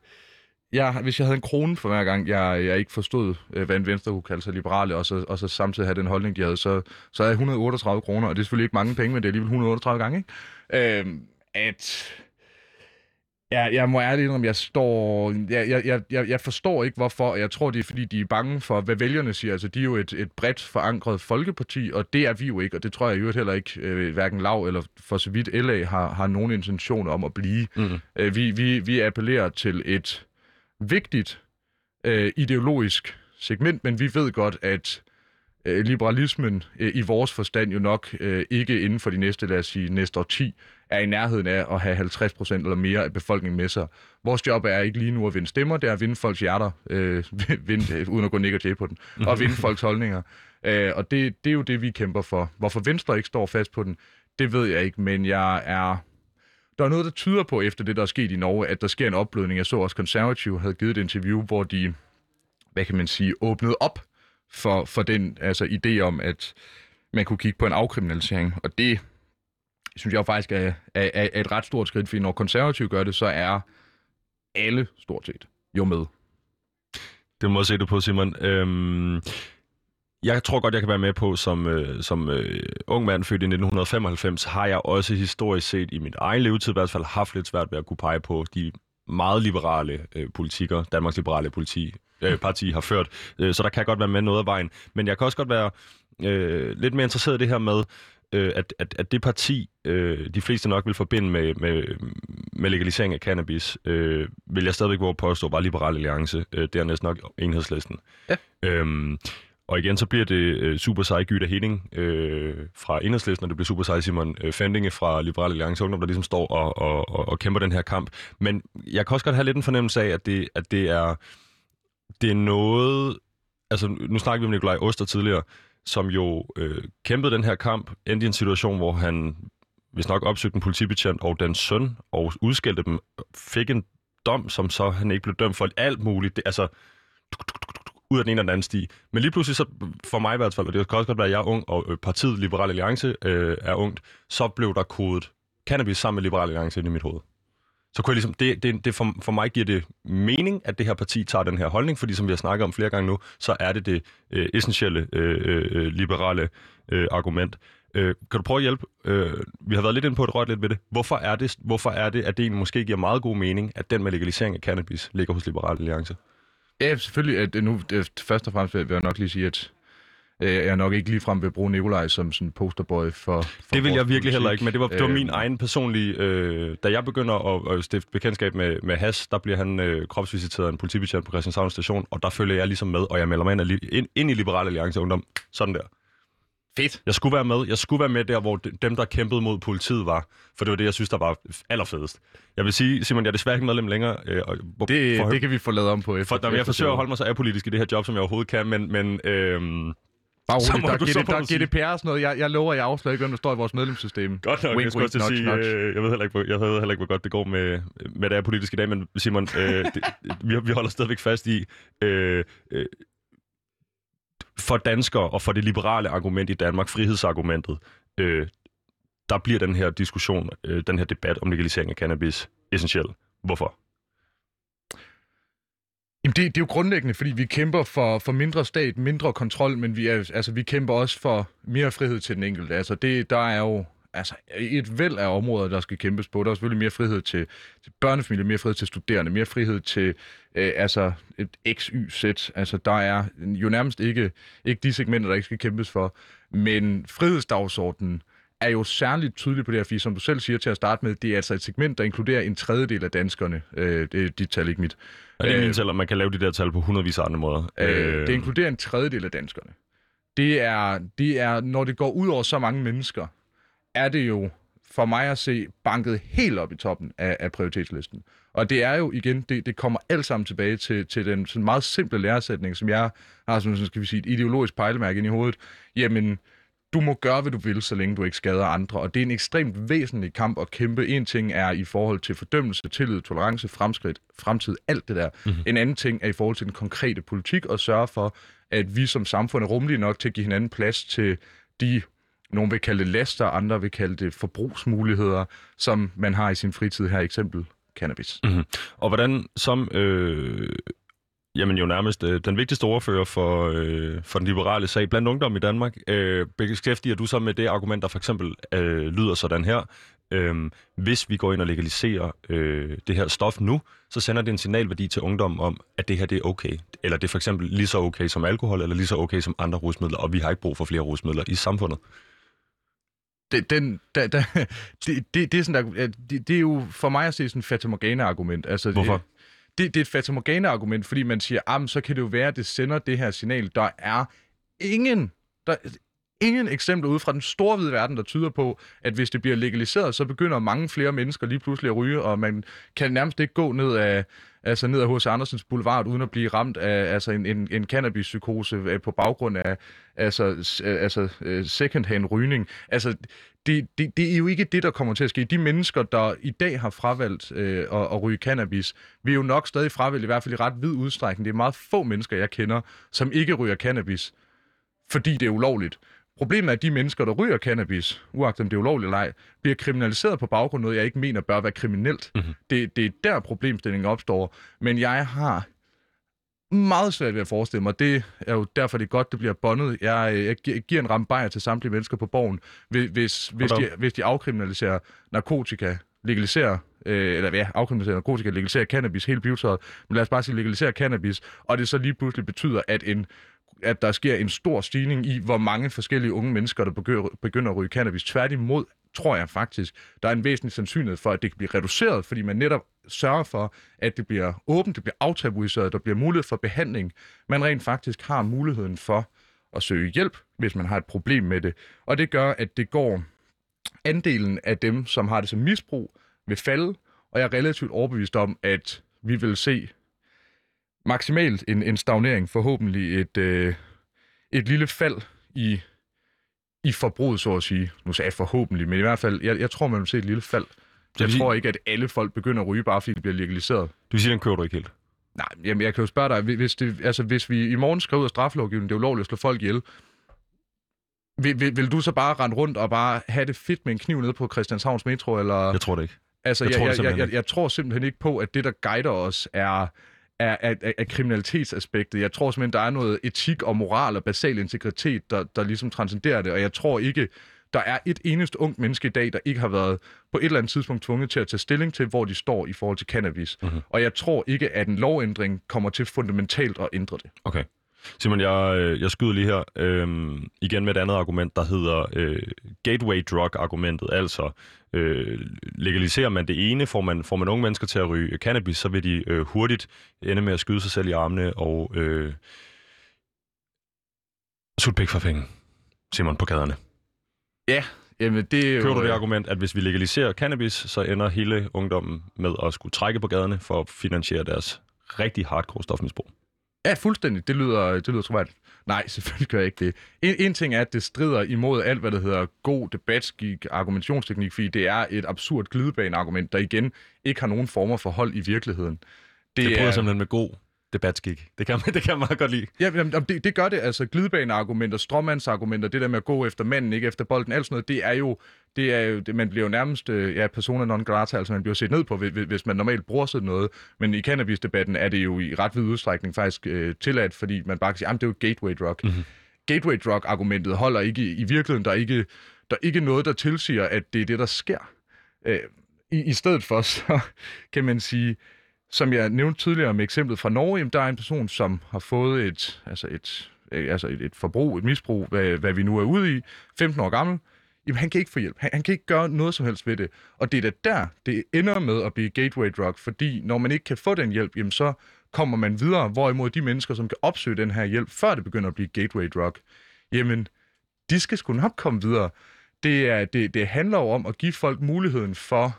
Ja, hvis jeg havde en krone for hver gang, jeg, jeg ikke forstod, øh, hvad en venstre kunne kalde sig liberale, og så, og så samtidig have den holdning, de havde, så, så havde jeg 138 kroner, og det er selvfølgelig ikke mange penge, men det er alligevel 138 gange, ikke? Øh, at... Ja, jeg må ærligt indrømme, jeg står... Jeg, jeg, jeg, jeg forstår ikke, hvorfor. Jeg tror, det er, fordi de er bange for, hvad vælgerne siger. Altså, de er jo et, et bredt forankret folkeparti, og det er vi jo ikke, og det tror jeg jo heller ikke, øh, hverken Lav eller for så vidt LA har, har nogen intention om at blive. Mm. Øh, vi, vi, vi appellerer til et vigtigt øh, ideologisk segment, men vi ved godt, at øh, liberalismen øh, i vores forstand jo nok øh, ikke inden for de næste, lad os sige, næste 10 er i nærheden af at have 50 procent eller mere af befolkningen med sig. Vores job er ikke lige nu at vinde stemmer, det er at vinde folks hjerter, øh, vinde, øh, uden at gå Nick på den, og vinde folks holdninger. Øh, og det, det er jo det, vi kæmper for. Hvorfor Venstre ikke står fast på den, det ved jeg ikke, men jeg er der er noget, der tyder på, efter det, der er sket i Norge, at der sker en opblødning. Jeg så også konservative havde givet et interview, hvor de, hvad kan man sige, åbnede op for, for den altså, idé om, at man kunne kigge på en afkriminalisering. Og det synes jeg faktisk er, er, er et ret stort skridt, fordi når konservative gør det, så er alle stort set jo med. Det må jeg se det på, Simon. Øhm, jeg tror godt, jeg kan være med på, som, øh, som øh, ung mand født i 1995, har jeg også historisk set i mit egen levetid i hvert fald haft lidt svært ved at kunne pege på de meget liberale øh, politikker, Danmarks liberale politi, øh, parti har ført. Øh, så der kan godt være med noget af vejen. Men jeg kan også godt være øh, lidt mere interesseret i det her med, øh, at, at, at det parti, øh, de fleste nok vil forbinde med, med, med legalisering af cannabis, øh, vil jeg stadigvæk våge påstå, var Liberal Alliance. Øh, dernæst nok enhedslisten. Ja. Øhm, og igen, så bliver det øh, super sej Gyda Henning øh, fra Enhedslisten, og det bliver super sej Simon øh, Fendinge fra Liberale Alliance Ungdom, der ligesom står og, og, og, og kæmper den her kamp. Men jeg kan også godt have lidt en fornemmelse af, at det, at det er det er noget... Altså, nu snakker vi om Nikolaj Oster tidligere, som jo øh, kæmpede den her kamp, endte i en situation, hvor han hvis nok opsøgte en politibetjent og den søn, og udskældte dem, fik en dom, som så han ikke blev dømt for alt muligt. Det, altså, ud af den ene og den anden sti. Men lige pludselig, så for mig i hvert fald, og det kan også godt være, at jeg er ung, og øh, partiet Liberal Alliance øh, er ungt, så blev der kodet cannabis sammen med Liberal Alliance ind i mit hoved. Så kunne jeg ligesom, det, det, det for, for mig giver det mening, at det her parti tager den her holdning, fordi som vi har snakket om flere gange nu, så er det det øh, essentielle øh, øh, øh liberale øh, argument. Øh, kan du prøve at hjælpe? Øh, vi har været lidt inde på et rødt lidt ved det. Hvorfor er det, hvorfor er det, at det egentlig måske giver meget god mening, at den med legalisering af cannabis ligger hos Liberal Alliance? Ja, selvfølgelig. At nu, det, først og fremmest vil jeg nok lige sige, at øh, jeg nok ikke ligefrem vil bruge Nikolaj som sådan posterboy for, for Det vil jeg virkelig politik. heller ikke, men det var, det var min Øh, egen personlige... Øh, da jeg begynder at, at stifte bekendtskab med, med Has, der bliver han øh, kropsvisiteret af en politibetjent på Christianshavn station, og der følger jeg ligesom med, og jeg melder mig ind, ind, ind i Liberal Alliance Ungdom. Sådan der. Fedt. Jeg skulle være med. Jeg skulle være med der, hvor de- dem, der kæmpede mod politiet var. For det var det, jeg synes, der var allerfedest. Jeg vil sige, Simon, jeg er desværre ikke medlem længere. Øh, og, Det, for, det kan vi få lavet om på efter. for, for, jeg forsøger at holde mig så apolitisk i det her job, som jeg overhovedet kan, men, men øhm, Bare roligt, der, er GD, der er. GDPR og sådan noget. Jeg, jeg lover, jeg afslører ikke, hvem der står i vores medlemssystem. Godt nok, Wink, jeg skulle wink, til sige, øh, jeg ved heller ikke, jeg ved heller ikke, hvor godt det går med, med det er politisk i dag, men Simon, øh, det, vi, vi holder stadigvæk fast i, øh, øh, for danskere og for det liberale argument i Danmark, frihedsargumentet, øh, der bliver den her diskussion, øh, den her debat om legalisering af cannabis essentiel. Hvorfor? Jamen det, det er jo grundlæggende, fordi vi kæmper for, for mindre stat, mindre kontrol, men vi, er, altså, vi kæmper også for mere frihed til den enkelte. Altså det, der er jo altså, et væld af områder, der skal kæmpes på. Der er selvfølgelig mere frihed til, til børnefamilier, mere frihed til studerende, mere frihed til øh, altså et XY-sæt. Altså der er jo nærmest ikke, ikke de segmenter, der ikke skal kæmpes for. Men frihedsdagsordenen er jo særligt tydelig på det her, fordi som du selv siger til at starte med, det er altså et segment, der inkluderer en tredjedel af danskerne. Øh, det er dit tal, ikke mit. Og det er Øh, min tal, at man kan lave de der tal på hundredvis af andre måder. Øh, det inkluderer en tredjedel af danskerne. Det er, det er, når det går ud over så mange mennesker, er det jo for mig at se banket helt op i toppen af, af prioritetslisten. Og det er jo igen, det, det kommer alt sammen tilbage til, til den sådan meget simple læresætning, som jeg har som sådan, skal vi sige, et ideologisk pejlemærke ind i hovedet. Jamen, du må gøre, hvad du vil, så længe du ikke skader andre. Og det er en ekstremt væsentlig kamp at kæmpe. En ting er i forhold til fordømmelse, tillid, tolerance, fremskridt, fremtid, alt det der. Mm-hmm. En anden ting er i forhold til den konkrete politik og sørge for, at vi som samfund er rummelige nok til at give hinanden plads til de, nogle vil kalde det laster, andre vil kalde det forbrugsmuligheder, som man har i sin fritid her, eksempel cannabis. Mm-hmm. Og hvordan som, øh, jamen jo nærmest øh, den vigtigste ordfører for, øh, for den liberale sag blandt ungdom i Danmark, øh, beskæftiger du så med det argument, der for eksempel øh, lyder sådan her. Øh, hvis vi går ind og legaliserer øh, det her stof nu, så sender det en signalværdi til ungdom om, at det her det er okay. Eller det er for eksempel lige så okay som alkohol, eller lige så okay som andre rusmidler, og vi har ikke brug for flere rusmidler i samfundet det, den, da, da, det, det, det, er sådan der, det, det er jo for mig at se sådan et fatamorgana-argument. Altså, Hvorfor? Det, det, det er et fatamorgana-argument, fordi man siger, ah, så kan det jo være, at det sender det her signal. Der er ingen, der, ingen eksempler ude fra den store hvide verden, der tyder på, at hvis det bliver legaliseret, så begynder mange flere mennesker lige pludselig at ryge, og man kan nærmest ikke gå ned af, altså ned ad H.C. Andersens Boulevard, uden at blive ramt af altså en, en, en cannabispsykose øh, på baggrund af altså, øh, altså øh, second-hand rygning. Altså, det, det, det er jo ikke det, der kommer til at ske. De mennesker, der i dag har fravalgt øh, at, at ryge cannabis, vil jo nok stadig fravælge, i hvert fald i ret vid udstrækning. Det er meget få mennesker, jeg kender, som ikke ryger cannabis, fordi det er ulovligt. Problemet er, at de mennesker, der ryger cannabis, uagtet om det er ulovligt eller ej, bliver kriminaliseret på baggrund af noget, jeg ikke mener bør være kriminelt. Mm-hmm. Det, det er der problemstillingen opstår. Men jeg har meget svært ved at forestille mig. Det er jo derfor, det er godt, det bliver bondet. Jeg, jeg gi- giver en ramme bajer til samtlige mennesker på borgen, hvis, hvis, hvis, de, hvis de afkriminaliserer narkotika, legaliserer, øh, eller ja, afkriminaliserer narkotika, legaliserer cannabis, helt bivtøjet, men lad os bare sige legaliserer cannabis, og det så lige pludselig betyder, at en at der sker en stor stigning i, hvor mange forskellige unge mennesker, der begynder, begynder at ryge cannabis. Tværtimod tror jeg faktisk, der er en væsentlig sandsynlighed for, at det kan blive reduceret, fordi man netop sørger for, at det bliver åbent, det bliver aftabuiseret, der bliver mulighed for behandling. Man rent faktisk har muligheden for at søge hjælp, hvis man har et problem med det. Og det gør, at det går andelen af dem, som har det som misbrug, vil falde, og jeg er relativt overbevist om, at vi vil se maksimalt en, en stagnering, forhåbentlig et, øh, et lille fald i, i forbruget, så at sige. Nu sagde jeg forhåbentlig, men i hvert fald, jeg, jeg tror, man vil se et lille fald. Jeg vil tror sige- ikke, at alle folk begynder at ryge, bare fordi det bliver legaliseret. Du vil sige, den kører du ikke helt. Nej, jamen, jeg kan jo spørge dig, hvis, det, altså, hvis vi i morgen skriver ud af straffelovgivningen, det er ulovligt at slå folk ihjel, vil, vil, vil du så bare rende rundt og bare have det fedt med en kniv nede på Christianshavns Metro? Eller? Jeg tror det ikke. altså, jeg jeg, tror det jeg, jeg, jeg, ikke. jeg tror simpelthen ikke på, at det, der guider os, er, er, er, er kriminalitetsaspektet. Jeg tror simpelthen, der er noget etik og moral og basal integritet, der, der ligesom transcenderer det, og jeg tror ikke, der er et eneste ungt menneske i dag, der ikke har været på et eller andet tidspunkt tvunget til at tage stilling til, hvor de står i forhold til cannabis. Mhm. Mm-hmm. Og jeg tror ikke, at en lovændring kommer til fundamentalt at ændre det. Okay. Simon, jeg, øh, jeg skyder lige her øhm, igen med et andet argument, der hedder øh, gateway drug-argumentet. Altså, øh, legaliserer man det ene, får man, får man unge mennesker til at ryge cannabis, så vil de øh, hurtigt ende med at skyde sig selv i armene og øh, sutte pik for penge. Simon, på gaderne. Jamen, det er jo, Kører du det øh, argument, at hvis vi legaliserer cannabis, så ender hele ungdommen med at skulle trække på gaderne for at finansiere deres rigtig hardcore stofmisbrug? Ja, fuldstændig. Det lyder, det lyder troværdigt. Nej, selvfølgelig gør jeg ikke det. En, en ting er, at det strider imod alt, hvad der hedder god debatskik, argumentationsteknik, fordi det er et absurd glidebaneargument, der igen ikke har nogen former for hold i virkeligheden. Det, det bryder simpelthen med god debatskik. Det kan, man, det kan jeg meget godt lide. Ja, jamen, det, det gør det. Altså glidebaneargumenter, stråmandsargumenter, det der med at gå efter manden, ikke efter bolden, alt sådan noget, det er jo, det er jo det, man bliver jo nærmest øh, ja, persona non grata, altså man bliver set ned på, hvis, man normalt bruger sådan noget. Men i cannabisdebatten er det jo i ret vid udstrækning faktisk øh, tilladt, fordi man bare kan sige, at det er jo gateway drug. Mm-hmm. Gateway drug-argumentet holder ikke i, i virkeligheden. Der er ikke, der er ikke noget, der tilsiger, at det er det, der sker. Øh, i, I stedet for, så kan man sige, som jeg nævnte tidligere med eksemplet fra Norge, jamen, der er en person, som har fået et, altså et, øh, altså et, et forbrug, et misbrug, hvad, hvad vi nu er ude i, 15 år gammel. Jamen, han kan ikke få hjælp. Han, han kan ikke gøre noget som helst ved det. Og det er da der, det ender med at blive gateway drug, fordi når man ikke kan få den hjælp, jamen så kommer man videre, hvorimod de mennesker, som kan opsøge den her hjælp, før det begynder at blive gateway drug, jamen, de skal sgu nok komme videre. Det, er, det, det handler jo om at give folk muligheden for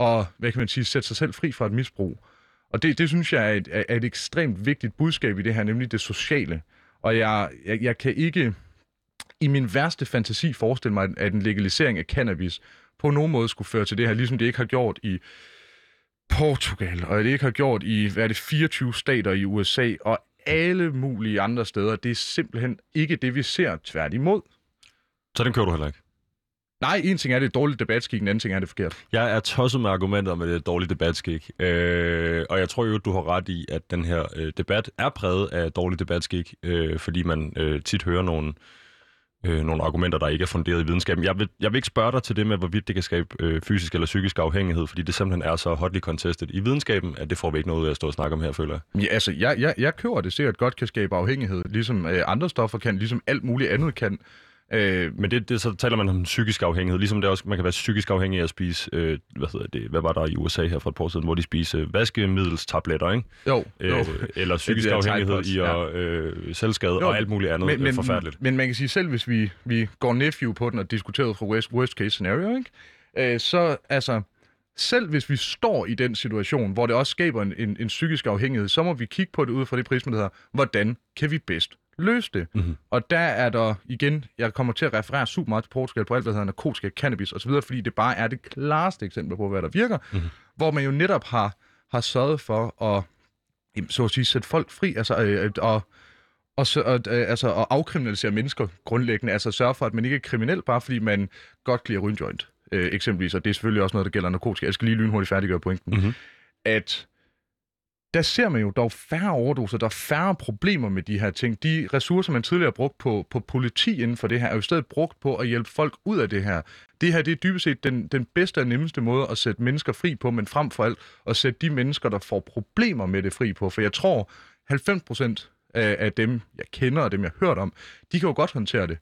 og, hvad kan man sige, sætte sig selv fri fra et misbrug. Og det, det synes jeg er et, er et ekstremt vigtigt budskab i det her, nemlig det sociale. Og jeg, jeg, jeg kan ikke i min værste fantasi forestille mig, at en legalisering af cannabis på nogen måde skulle føre til det her, ligesom det ikke har gjort i Portugal, og det ikke har gjort i, hvad er det, 24 stater i USA, og alle mulige andre steder. Det er simpelthen ikke det, vi ser tværtimod. Så den kører du heller ikke. Nej, en ting er det et dårligt debatskik, en anden ting er det forkert. Jeg er tosset med argumentet om, at det er et dårligt debatskik. Øh, og jeg tror jo, du har ret i, at den her øh, debat er præget af dårlig debatskik, øh, fordi man øh, tit hører nogle, øh, nogle argumenter, der ikke er funderet i videnskaben. Jeg vil, jeg vil ikke spørge dig til det med, hvorvidt det kan skabe øh, fysisk eller psykisk afhængighed, fordi det simpelthen er så hotly contested i videnskaben, at det får vi ikke noget ud af at stå og snakke om her, føler jeg. Ja, altså, jeg, jeg, jeg køber det sikkert godt kan skabe afhængighed, ligesom øh, andre stoffer kan, ligesom alt muligt andet kan. Øh, Men det, det, så taler man om psykisk afhængighed, ligesom det også, man kan være psykisk afhængig af at spise, øh, hvad hedder det, hvad var der i USA her for et par år siden, hvor de spiser øh, vaskemiddelstabletter, ikke? jo, jo. Øh, eller psykisk afhængighed i at øh, selvskade Jo, og alt muligt andet men, men, forfærdeligt. Men man kan sige, selv hvis vi, vi går nephew på den og diskuterer fra worst, worst case scenario, ikke? Øh, så altså, selv hvis vi står i den situation, hvor det også skaber en, en, en psykisk afhængighed, så må vi kigge på det ud fra det prisme, der hedder, hvordan kan vi bedst løse det? Mhm. Mm-hmm. Og der er der igen, jeg kommer til at referere super meget til Portugal på alt, hvad der hedder narkotika, cannabis osv., fordi det bare er det klareste eksempel på, hvad der virker, Mhm. mm-hmm. hvor man jo netop har, har sørget for at, så at sige, sætte folk fri, altså, øh, og og, så, og, øh, altså, at afkriminalisere mennesker grundlæggende, altså sørge for, at man ikke er kriminel, bare fordi man godt kan lide at ryge en joint, øh, eksempelvis, og det er selvfølgelig også noget, der gælder narkotika. Jeg skal lige lynhurtigt færdiggøre pointen. Mhm. At der ser man jo dog færre overdoser, der er færre problemer med de her ting. De ressourcer, man tidligere har brugt på, på politi inden for det her, er jo i stedet brugt på at hjælpe folk ud af det her. Det her det er dybest set den, den bedste og nemmeste måde at sætte mennesker fri på, men frem for alt at sætte de mennesker, der får problemer med det fri på. For jeg tror, 90 procent af, af dem, jeg kender og dem, jeg har hørt om, de kan jo godt håndtere det.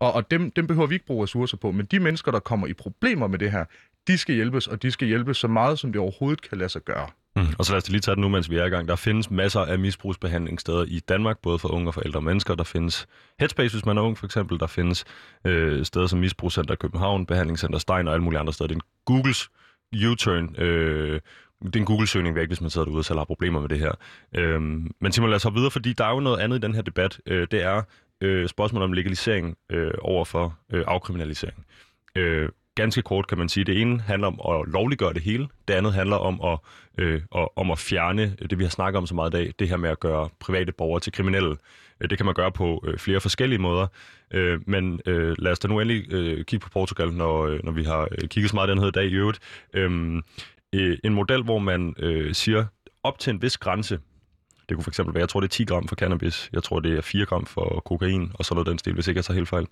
Og, og dem, dem behøver vi ikke bruge ressourcer på. Men de mennesker, der kommer i problemer med det her, de skal hjælpes, og de skal hjælpes så meget, som det overhovedet kan lade sig gøre. Mm. Og så lad os lige tage det nu, mens vi er i gang. Der findes masser af misbrugsbehandlingssteder i Danmark, både for unge og for ældre mennesker. Der findes Headspace, hvis man er ung for eksempel. Der findes øh, steder som Misbrugscenter København, Behandlingscenter Stein og alle mulige andre steder. Det er en Googles U-turn. Øh, det er en Google-søgning væk, hvis man sidder derude og selv har problemer med det her. Øhm, men Simon, lad os hoppe videre, fordi der er jo noget andet i den her debat. Øh, det er, øh, spørgsmålet om legalisering øh, over for øh, afkriminalisering. Øh, ganske kort kan man sige. Det ene handler om at lovliggøre det hele. Det andet handler om at, øh, om at fjerne det, vi har snakket om så meget i dag. Det her med at gøre private borgere til kriminelle. Øh, det kan man gøre på øh, flere forskellige måder. Øh, men øh, lad os da nu endelig øh, kigge på Portugal, når, øh, når vi har øh, kigget så meget den her dag i øvrigt. Øh, øh, en model, hvor man øh, siger, op til en vis grænse, det kunne fx være, jeg tror det er 10 gram for cannabis, jeg tror det er 4 gram for kokain, og så noget den stil, hvis ikke jeg tager helt fejl.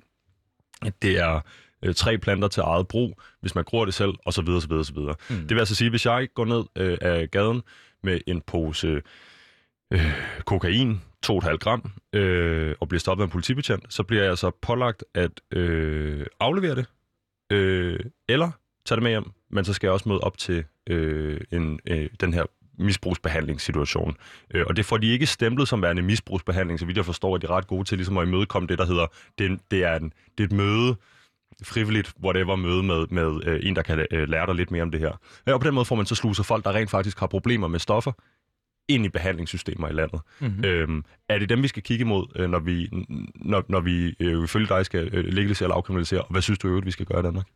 Det er øh, tre planter til eget brug, hvis man gror det selv, og så videre, så videre, så videre. Mm. Det vil altså sige, hvis jeg går ned øh, af gaden med en pose øh, kokain, 2,5 gram, øh, og bliver stoppet af en politibetjent, så bliver jeg altså pålagt at øh, aflevere det, øh, eller tage det med hjem, men så skal jeg også møde op til øh, en, øh, den her misbrugsbehandlingssituation. Øh, og det får de ikke stemplet som værende misbrugsbehandling, så vidt jeg forstår, at de er ret gode til ligesom at imødekomme det, der hedder, det, det, er, en, det er et møde, frivilligt, whatever, møde med, med øh, en, der kan øh, lære dig lidt mere om det her. Ja, og på den måde får man så sluset folk, der rent faktisk har problemer med stoffer, ind i behandlingssystemer i landet. Mm-hmm. Øhm, er det dem, vi skal kigge imod, øh, når vi, når, når vi øh, følge dig skal øh, legalisere eller afkriminalisere? Og hvad synes du øvrigt, vi skal gøre i Danmark?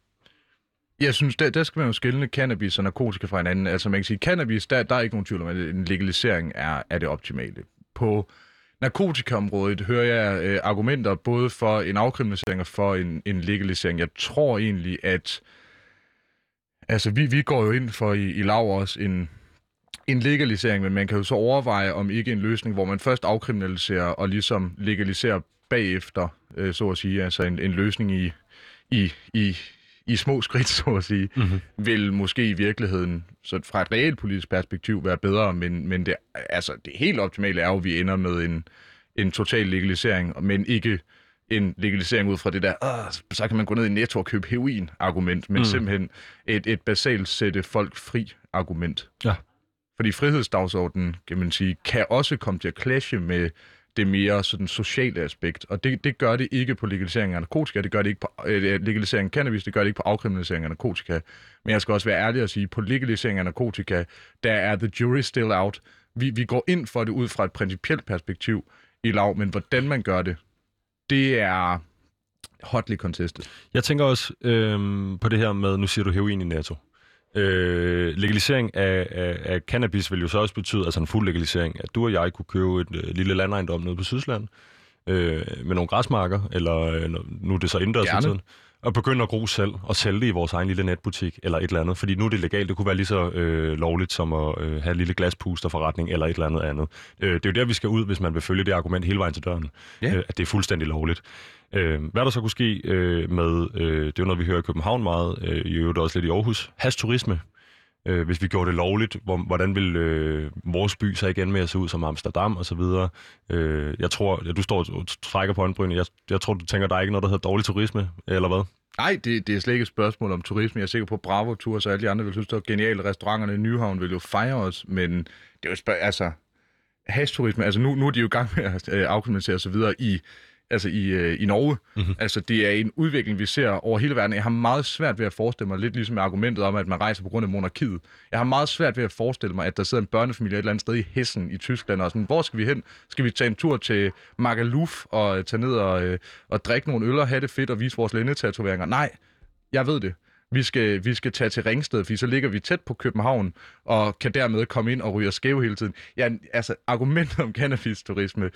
Jeg synes, der, der skal man jo skille cannabis og narkotika fra hinanden. Altså man kan sige, cannabis, der, der er ikke nogen tvivl om, at en legalisering er, er det optimale. På narkotikaområdet hører jeg øh, argumenter både for en afkriminalisering og for en, en legalisering. Jeg tror egentlig, at altså, vi, vi går jo ind for i, i lav også en, en legalisering, men man kan jo så overveje, om ikke en løsning, hvor man først afkriminaliserer og ligesom legaliserer bagefter, øh, så at sige, altså en, en løsning i, i, i, i små skridt, så at sige, mm-hmm. vil måske i virkeligheden, så fra et reelt politisk perspektiv, være bedre, men, men det, altså, det helt optimale er jo, at vi ender med en, en total legalisering, men ikke en legalisering ud fra det der, så kan man gå ned i Netto og købe heroin-argument, men mm. simpelthen et, et basalt sætte folk fri-argument. Ja. Fordi frihedsdagsordenen, kan man sige, kan også komme til at clashe med det mere sådan sociale aspekt. Og det, det gør det ikke på legalisering af narkotika, det gør det ikke på øh, øh, legalisering af cannabis, det gør det ikke på afkriminalisering af narkotika. Men jeg skal også være ærlig og sige, på legalisering af narkotika, der er the jury still out. Vi, vi går ind for det ud fra et principielt perspektiv i lav, men hvordan man gør det, det er hotly contested. Jeg tænker også øhm, på det her med, nu siger du heroin i netto. Øh, legalisering af, af, af cannabis vil jo så også betyde, altså en fuld legalisering, at du og jeg kunne købe et øh, lille landejendom nede på Sydsland øh, med nogle græsmarker, eller øh, nu er det så indendørs tiden, og begynde at gro selv og sælge det i vores egen lille netbutik eller et eller andet. Fordi nu er det legalt. Det kunne være lige så øh, lovligt som at øh, have en lille glaspusterforretning eller et eller andet andet. Øh, det er jo der, vi skal ud, hvis man vil følge det argument hele vejen til døren. Yeah. Øh, at det er fuldstændig lovligt. Øh, hvad der så kunne ske øh, med, øh, det er jo noget, vi hører i København meget, øh, i øvrigt også lidt i Aarhus, hasturisme. Øh, hvis vi gjorde det lovligt, hvor, hvordan vil øh, vores by så igen med at se ud som Amsterdam og så videre? Øh, jeg tror, ja, du står og trækker på øjenbrynene. Jeg, jeg tror, du tænker, der er ikke noget, der hedder dårlig turisme, eller hvad? Nej, det, det er slet ikke et spørgsmål om turisme. Jeg er sikker på, at Bravo Tour, og alle de andre vil synes, det er genialt. Restauranterne i Nyhavn vil jo fejre os, men det er jo spørg- altså, hasturisme, altså nu, nu er de jo i gang med at øh, afkriminalisere og så videre i altså i, øh, i Norge. Mm-hmm. Altså det er en udvikling, vi ser over hele verden. Jeg har meget svært ved at forestille mig, lidt ligesom argumentet om, at man rejser på grund af monarkiet. Jeg har meget svært ved at forestille mig, at der sidder en børnefamilie et eller andet sted i Hessen i Tyskland, og sådan, hvor skal vi hen? Skal vi tage en tur til Magaluf og tage ned og, øh, og drikke nogle øl og have det fedt og vise vores lændetatoveringer? Nej, jeg ved det vi skal, vi skal tage til Ringsted, for så ligger vi tæt på København, og kan dermed komme ind og ryge skæve hele tiden. Ja, altså, argumentet om cannabis-turisme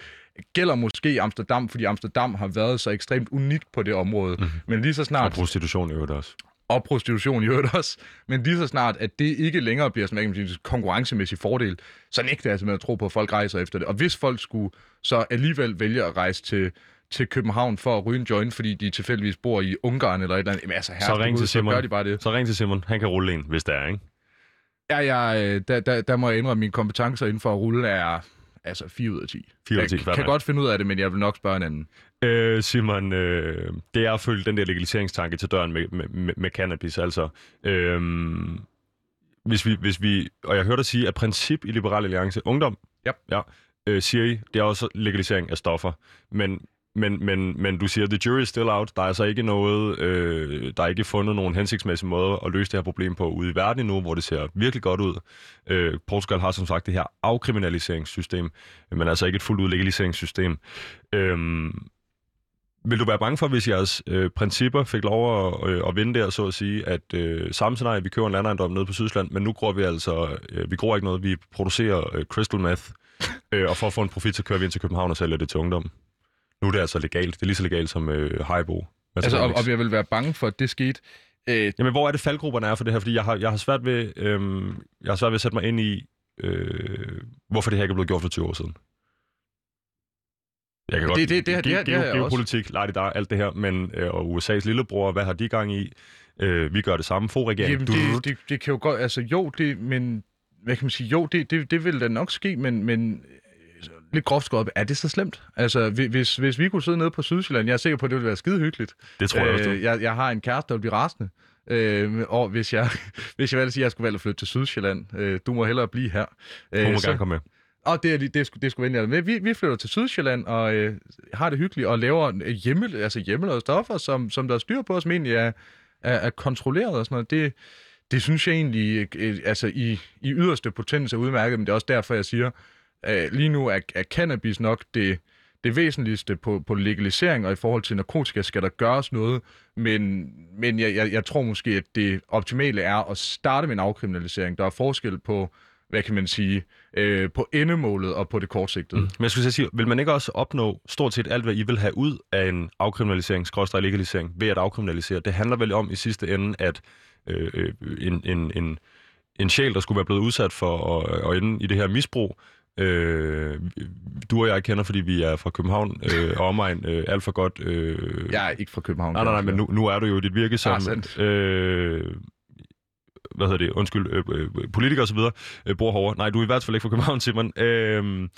gælder måske Amsterdam, fordi Amsterdam har været så ekstremt unikt på det område. Mm-hmm. Men lige så snart... Og prostitution i øvrigt også. Og prostitution i øvrigt også. Men lige så snart, at det ikke længere bliver som en konkurrencemæssig fordel, så nægter jeg simpelthen at tro på, at folk rejser efter det. Og hvis folk skulle så alligevel vælge at rejse til til København for at ryge en joint, fordi de tilfældigvis bor i Ungarn eller et eller andet. Jamen, altså, så ring til Simon. Så gør de bare det. Så ring til Simon. Han kan rulle en, hvis det er, ikke? Ja, jeg, øh, der, der, der må jeg indrømme, at mine kompetencer inden for at rulle er altså 4 ud af 10. 4 ud af 10, Jeg kan godt finde ud af det, men jeg vil nok spørge en anden. Øh, Simon, øh, det er at følge den der legaliseringstanke til døren med, med, med, med cannabis. Altså, øh, hvis, vi, hvis vi, og jeg hørte dig sige, at princip i Liberal Alliance, ungdom, ja. Ja, øh, siger I, det er også legalisering af stoffer. Men men, men, men du siger, the jury is still out. Der er altså ikke noget, øh, der er ikke fundet nogen hensigtsmæssig måde at løse det her problem på ude i verden endnu, hvor det ser virkelig godt ud. Øh, Portugal har som sagt det her afkriminaliseringssystem, men altså ikke et fuldt ud legaliseringssystem. Øh, vil du være bange for, hvis jeres øh, principper fik lov at, øh, at vinde der, så at sige, at øh, samme scenarie, vi køber en landejendom nede på Sydsland, men nu gror vi altså, øh, vi gror ikke noget, vi producerer øh, crystal meth, øh, og for at få en profit, så kører vi ind til København og sælger det til ungdommen? Nu er det altså legalt. Det er lige så legalt som øh, Haribo. Altså, om, om jeg vil være bange for, at det skete... Øh... Jamen, hvor er det faldgrupperne er for det her? Fordi jeg har, jeg har svært ved, øh, jeg har svært ved at sætte mig ind i, øh, hvorfor det her ikke er blevet gjort for 20 år siden. Jeg kan det, godt det, det, det, det, det, det, geopolitik, det der, alt det her, men øh, og USA's lillebror, hvad har de gang i? Øh, vi gør det samme, få regering. Jamen, det, det, det, kan jo godt, altså jo, det, men hvad kan man sige, jo, det, det, det vil da nok ske, men, men lidt groft skåret er det så slemt? Altså, hvis, hvis vi kunne sidde nede på Sydsjælland, jeg er sikker på, at det ville være skide hyggeligt. Det tror jeg også. Øh, jeg, jeg har en kæreste, der vil blive rasende. Øh, og hvis jeg, hvis jeg valgte at sige, at jeg skulle vælge at flytte til Sydsjælland, øh, du må hellere blive her. Øh, du må så, gerne komme med. Og det, er, det, det, det skulle vende med. Vi, vi flytter til Sydsjælland og øh, har det hyggeligt og laver hjemme, altså hjemmelavede stoffer, som, som der er styr på, som egentlig er, er, er kontrolleret og sådan noget. Det, det synes jeg egentlig, øh, altså i, i yderste potens er udmærket, men det er også derfor, jeg siger, øh, lige nu er, er cannabis nok det, det væsentligste på, på legalisering, og i forhold til narkotika skal der gøres noget, men, men jeg, jeg, jeg tror måske, at det optimale er at starte med en afkriminalisering. Der er forskel på hvad kan man sige, øh, på endemålet og på det kortsigtede. Mm. Men jeg skulle sige, vil man ikke også opnå stort set alt, hvad I vil have ud af en afkriminalisering, skråstrej legalisering, ved at afkriminalisere? Det handler vel om i sidste ende, at øh, øh, en, en, en, en sjæl, der skulle være blevet udsat for at, at ende i det her misbrug, Øh, du og jeg kender, fordi vi er fra København øh, og omegn øh, alt for godt. Øh, jeg er ikke fra København. Nej, nej, nej, men nu, nu er du jo dit virke som ah, øh, hvad hedder det, undskyld, øh, øh, politikere osv. Øh, bor herovre. Nej, du er i hvert fald ikke fra København, Simon. Øh,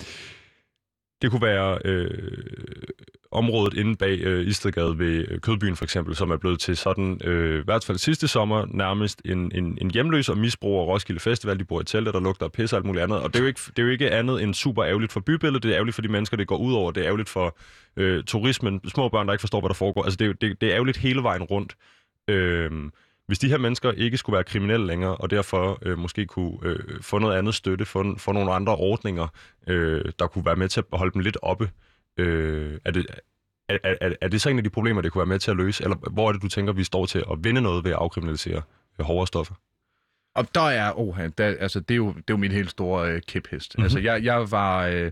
det kunne være øh, området inde bag øh, Istedgade ved øh, Kødbyen for eksempel, som er blevet til sådan, øh, i hvert fald sidste sommer, nærmest en, en, en hjemløs og misbruger Roskilde Festival. De bor i teltet, der lugter af pisse og alt muligt andet. Og det er, jo ikke, det er jo ikke andet end super ærgerligt for bybilledet. Det er ærgerligt for de mennesker, det går ud over. Det er ærgerligt for øh, turismen, små børn, der ikke forstår, hvad der foregår. Altså, det det, det er ærgerligt hele vejen rundt. Øh, hvis de her mennesker ikke skulle være kriminelle længere, og derfor øh, måske kunne øh, få noget andet støtte, få, få nogle andre ordninger, øh, der kunne være med til at holde dem lidt oppe, øh, er, det, er, er, er det så en af de problemer, det kunne være med til at løse? Eller hvor er det, du tænker, vi står til at vinde noget ved at afkriminalisere øh, hårdere stoffer? Og der er, oh, der, altså, det, er jo, det er jo min helt store øh, kæphest. Mm-hmm. Altså, jeg, jeg var øh,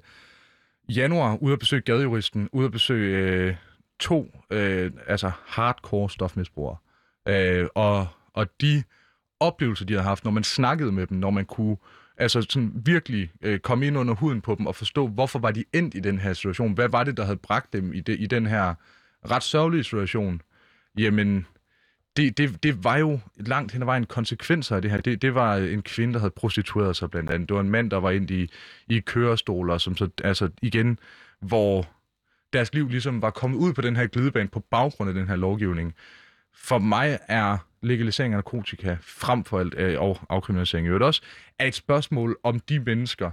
januar ude at besøge gadejuristen, ude at besøge øh, to øh, altså hardcore stofmisbrugere. Øh, og, og de oplevelser, de havde haft, når man snakkede med dem, når man kunne altså sådan virkelig øh, komme ind under huden på dem og forstå, hvorfor var de endt i den her situation? Hvad var det, der havde bragt dem i, det, i den her ret sørgelige situation? Jamen, det, det, det var jo langt hen ad vejen konsekvenser af det her. Det, det var en kvinde, der havde prostitueret sig blandt andet. Det var en mand, der var ind i, i kørestoler, som så, altså igen, hvor deres liv ligesom var kommet ud på den her glidebane på baggrund af den her lovgivning for mig er legalisering af narkotika frem for alt, øh, og afkriminalisering i øvrigt også, er et spørgsmål om de mennesker,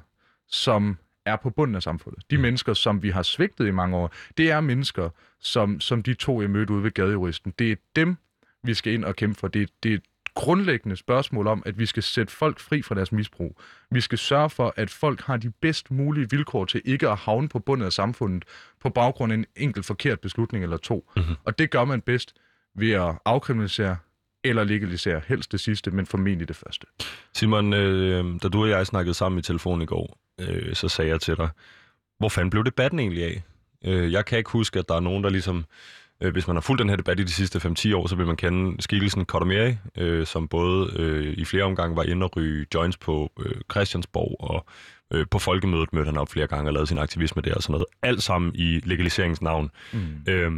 som er på bunden af samfundet. De mm. mennesker, som vi har svigtet i mange år, det er mennesker, som, som de to, jeg mødte ude ved gadejuristen. Det er dem, vi skal ind og kæmpe for. Det, det er et grundlæggende spørgsmål om, at vi skal sætte folk fri fra deres misbrug. Vi skal sørge for, at folk har de bedst mulige vilkår til ikke at havne på bunden af samfundet på baggrund af en enkelt forkert beslutning eller to. Mm-hmm. Og det gør man bedst ved at afkriminalisere eller legalisere, helst det sidste, men formentlig det første. Simon, øh, da du og jeg snakkede sammen i telefon i går, øh, så sagde jeg til dig, hvor fanden blev debatten egentlig af? Øh, jeg kan ikke huske, at der er nogen, der ligesom, øh, hvis man har fulgt den her debat i de sidste 5-10 år, så vil man kende skikkelsen Kotomeri, øh, som både øh, i flere omgange var inde og ryge joints på øh, Christiansborg, og øh, på folkemødet mødte han op flere gange og lavede sin aktivisme der og sådan noget. Alt sammen i legaliseringsnavn. Mm. Øh,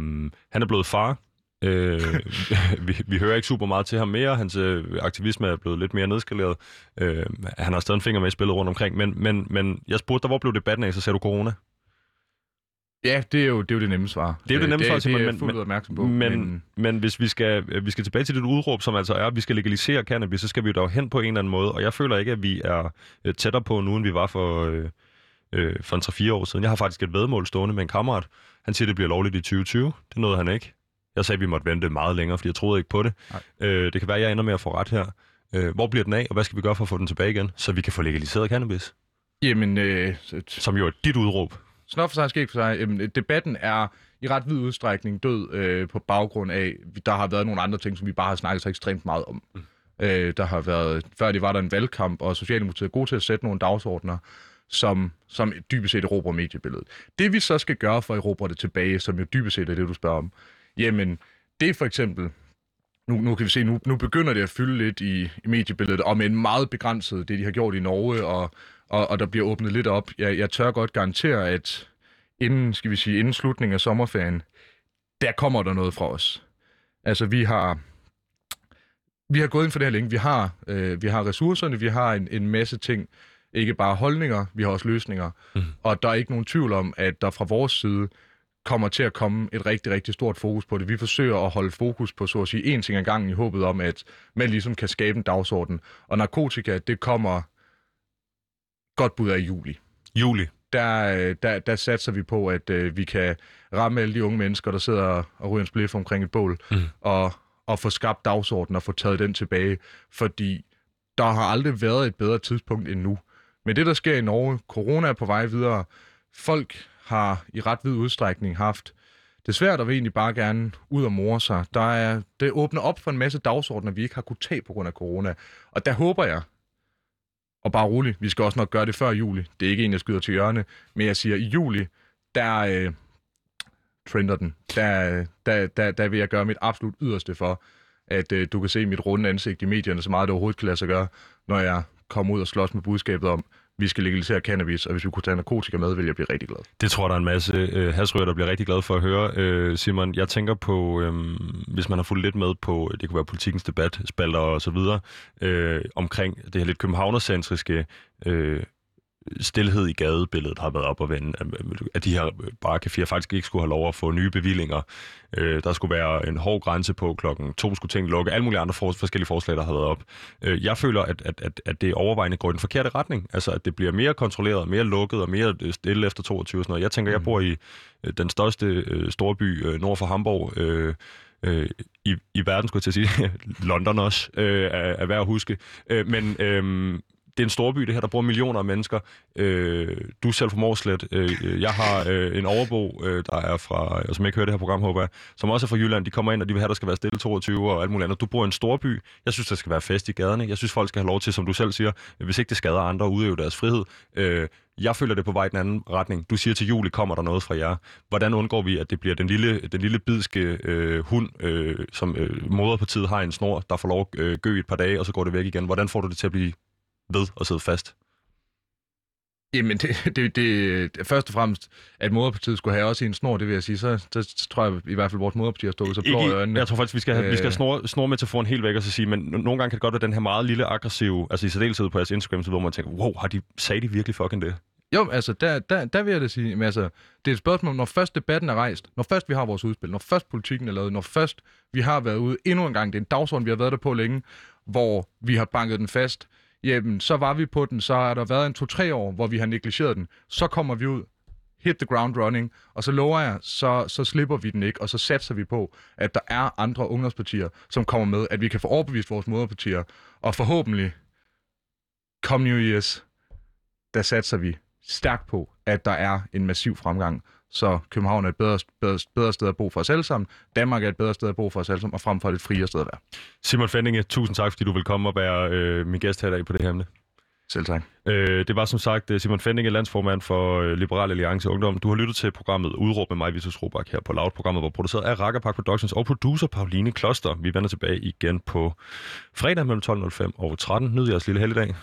han er blevet far, Øh, vi, vi hører ikke super meget til ham mere. Hans øh, aktivisme er blevet lidt mere nedskaleret. Øh, han har stadig en finger med i spillet rundt omkring. Men, men, men jeg spurgte dig, hvor blev debatten af? Så sagde du corona. Ja, det er jo det, er jo det nemme svar. Det er jo det nemme svar, det, det er jeg fuldt opmærksom på. Men, men, men hvis vi skal, vi skal tilbage til det udråb, som altså er, at vi skal legalisere cannabis, så skal vi jo dog hen på en eller anden måde. Og jeg føler ikke, at vi er øh, tættere på nu, end vi var for, øh, øh, for en 3-4 år siden. Jeg har faktisk et vedmål stående med en kammerat. Han siger, at det bliver lovligt i 2020. Det nåede han ikke. Jeg sagde, at vi måtte vente meget længere, fordi jeg troede ikke på det. Øh, det kan være, at jeg ender med at få ret her. Øh, hvor bliver den af, og hvad skal vi gøre for at få den tilbage igen, så vi kan få legaliseret cannabis? Jamen... Øh, Som jo er dit udråb. snot for sig, skæg for sig. Jamen, debatten er i ret vid udstrækning død øh, på baggrund af, der har været nogle andre ting, som vi bare har snakket så ekstremt meget om. Mm. Øh, der har været, før det var der en valgkamp, og Socialdemokratiet er gode til at sætte nogle dagsordner, som, som dybest set erobrer mediebilledet. Det vi så skal gøre for at erobre det tilbage, som jo dybest set er det, du spørger om, jamen, det er for eksempel, nu, nu kan vi se, nu, nu begynder det at fylde lidt i, i mediebilledet, og med en meget begrænset, det de har gjort i Norge, og, og, og der bliver åbnet lidt op. Jeg, jeg tør godt garantere, at inden, skal vi sige, inden slutningen af sommerferien, der kommer der noget fra os. Altså, vi har, vi har gået ind for det her længe. Vi har, øh, vi har ressourcerne, vi har en, en masse ting, ikke bare holdninger, vi har også løsninger. Mm. Og der er ikke nogen tvivl om, at der fra vores side kommer til at komme et rigtig, rigtig stort fokus på det. Vi forsøger at holde fokus på, så at sige, én ting ad gangen i håbet om, at man ligesom kan skabe en dagsorden. Og narkotika, det kommer godt bud af i juli. Juli? Der, der, der satser vi på, at øh, vi kan ramme alle de unge mennesker, der sidder og ryger en spliff omkring et bål, mm. og, og få skabt dagsordenen og få taget den tilbage. Fordi der har aldrig været et bedre tidspunkt end nu. Men det, der sker i Norge, corona er på vej videre, folk har i ret vid udstrækning haft det svært og vil egentlig bare gerne ud og more sig. Der er, det åbner op for en masse dagsordner, vi ikke har kunnet tage på grund af corona. Og der håber jeg, og bare roligt, vi skal også nok gøre det før juli. Det er ikke en, jeg skyder til hjørne, men jeg siger, i juli, der øh, trender den. Der, der, der, der vil jeg gøre mit absolut yderste for, at øh, du kan se mit runde ansigt i medierne, så meget det overhovedet kan lade sig gøre, når jeg kommer ud og slås med budskabet om, vi skal legalisere cannabis, og hvis vi kunne tage narkotika med, vil jeg blive rigtig glad. Det tror jeg, der er en masse øh, hasrøger, der bliver rigtig glad for at høre. Øh, Simon, jeg tænker på, øh, hvis man har fulgt lidt med på, øh, det kunne være politikens debat, spalter og så videre, øh, omkring det her lidt københavnercentriske øh, stillhed i gadebilledet har været op og vende, at de her barcaféer faktisk ikke skulle have lov at få nye bevillinger. Øh, der skulle være en hård grænse på klokken to, skulle ting lukke, alle mulige andre for, forskellige forslag, der har været op. Øh, jeg føler, at, at, at, at det overvejende går i den forkerte retning. Altså, at det bliver mere kontrolleret, mere lukket og mere øh, stille efter 22 og sådan noget. Jeg tænker, jeg bor i øh, den største øh, storby øh, nord for Hamburg, øh, øh, i, i verden, skulle jeg til at sige. London også, øh, er, er værd at huske. Øh, men øh, det er en storby, det her, der bor millioner af mennesker. Øh, du er selv fra Morslet. Øh, jeg har øh, en overbo, øh, der er fra, øh, som ikke hører det her program, håber jeg, som også er fra Jylland. De kommer ind, og de vil have, der skal være stille 22 og alt muligt andet. Du bor i en storby. Jeg synes, der skal være fest i gaderne. Jeg synes, folk skal have lov til, som du selv siger, hvis ikke det skader andre, at udøve deres frihed. Øh, jeg føler det på vej i den anden retning. Du siger til juli, kommer der noget fra jer. Hvordan undgår vi, at det bliver den lille, den lille bidske øh, hund, øh, som øh, moderpartiet har en snor, der får lov at øh, gø et par dage, og så går det væk igen? Hvordan får du det til at blive ved at sidde fast? Jamen, det, det, det, først og fremmest, at moderpartiet skulle have også en snor, det vil jeg sige, så, så tror jeg i hvert fald, at vores moderparti har stået så blå i øjnene. Jeg tror faktisk, vi skal, have, vi skal snor, snor med til få en helt væk og så sige, men nogle gange kan det godt være den her meget lille aggressive, altså i særdeleshed på jeres Instagram, så hvor man tænker, wow, har de, sagde de virkelig fucking det? Jo, altså, der, der, der vil jeg da sige, men altså, det er et spørgsmål, når først debatten er rejst, når først vi har vores udspil, når først politikken er lavet, når først vi har været ude endnu en gang, det er en dagsorden, vi har været der på længe, hvor vi har banket den fast, jamen så var vi på den, så har der været en to-tre år, hvor vi har negligeret den. Så kommer vi ud, hit the ground running, og så lover jeg, så, så slipper vi den ikke, og så satser vi på, at der er andre ungdomspartier, som kommer med, at vi kan få overbevist vores moderpartier, og forhåbentlig, come New Year's, der satser vi stærkt på, at der er en massiv fremgang, så København er et bedre, bedre, bedre sted at bo for os alle sammen. Danmark er et bedre sted at bo for os alle sammen, og frem for et friere sted at være. Simon Fendinge, tusind tak, fordi du vil komme og være øh, min gæst her i dag på det her emne. Selv tak. Øh, det var som sagt øh, Simon Fendinge, landsformand for øh, Liberal Alliance Ungdom. Du har lyttet til programmet Udråb med mig, Vitus Robak, her på Loud. Programmet var produceret af Rakkerpark Productions og producer Pauline Kloster. Vi vender tilbage igen på fredag mellem 12.05 og 13. Nyd jeres lille helligdag.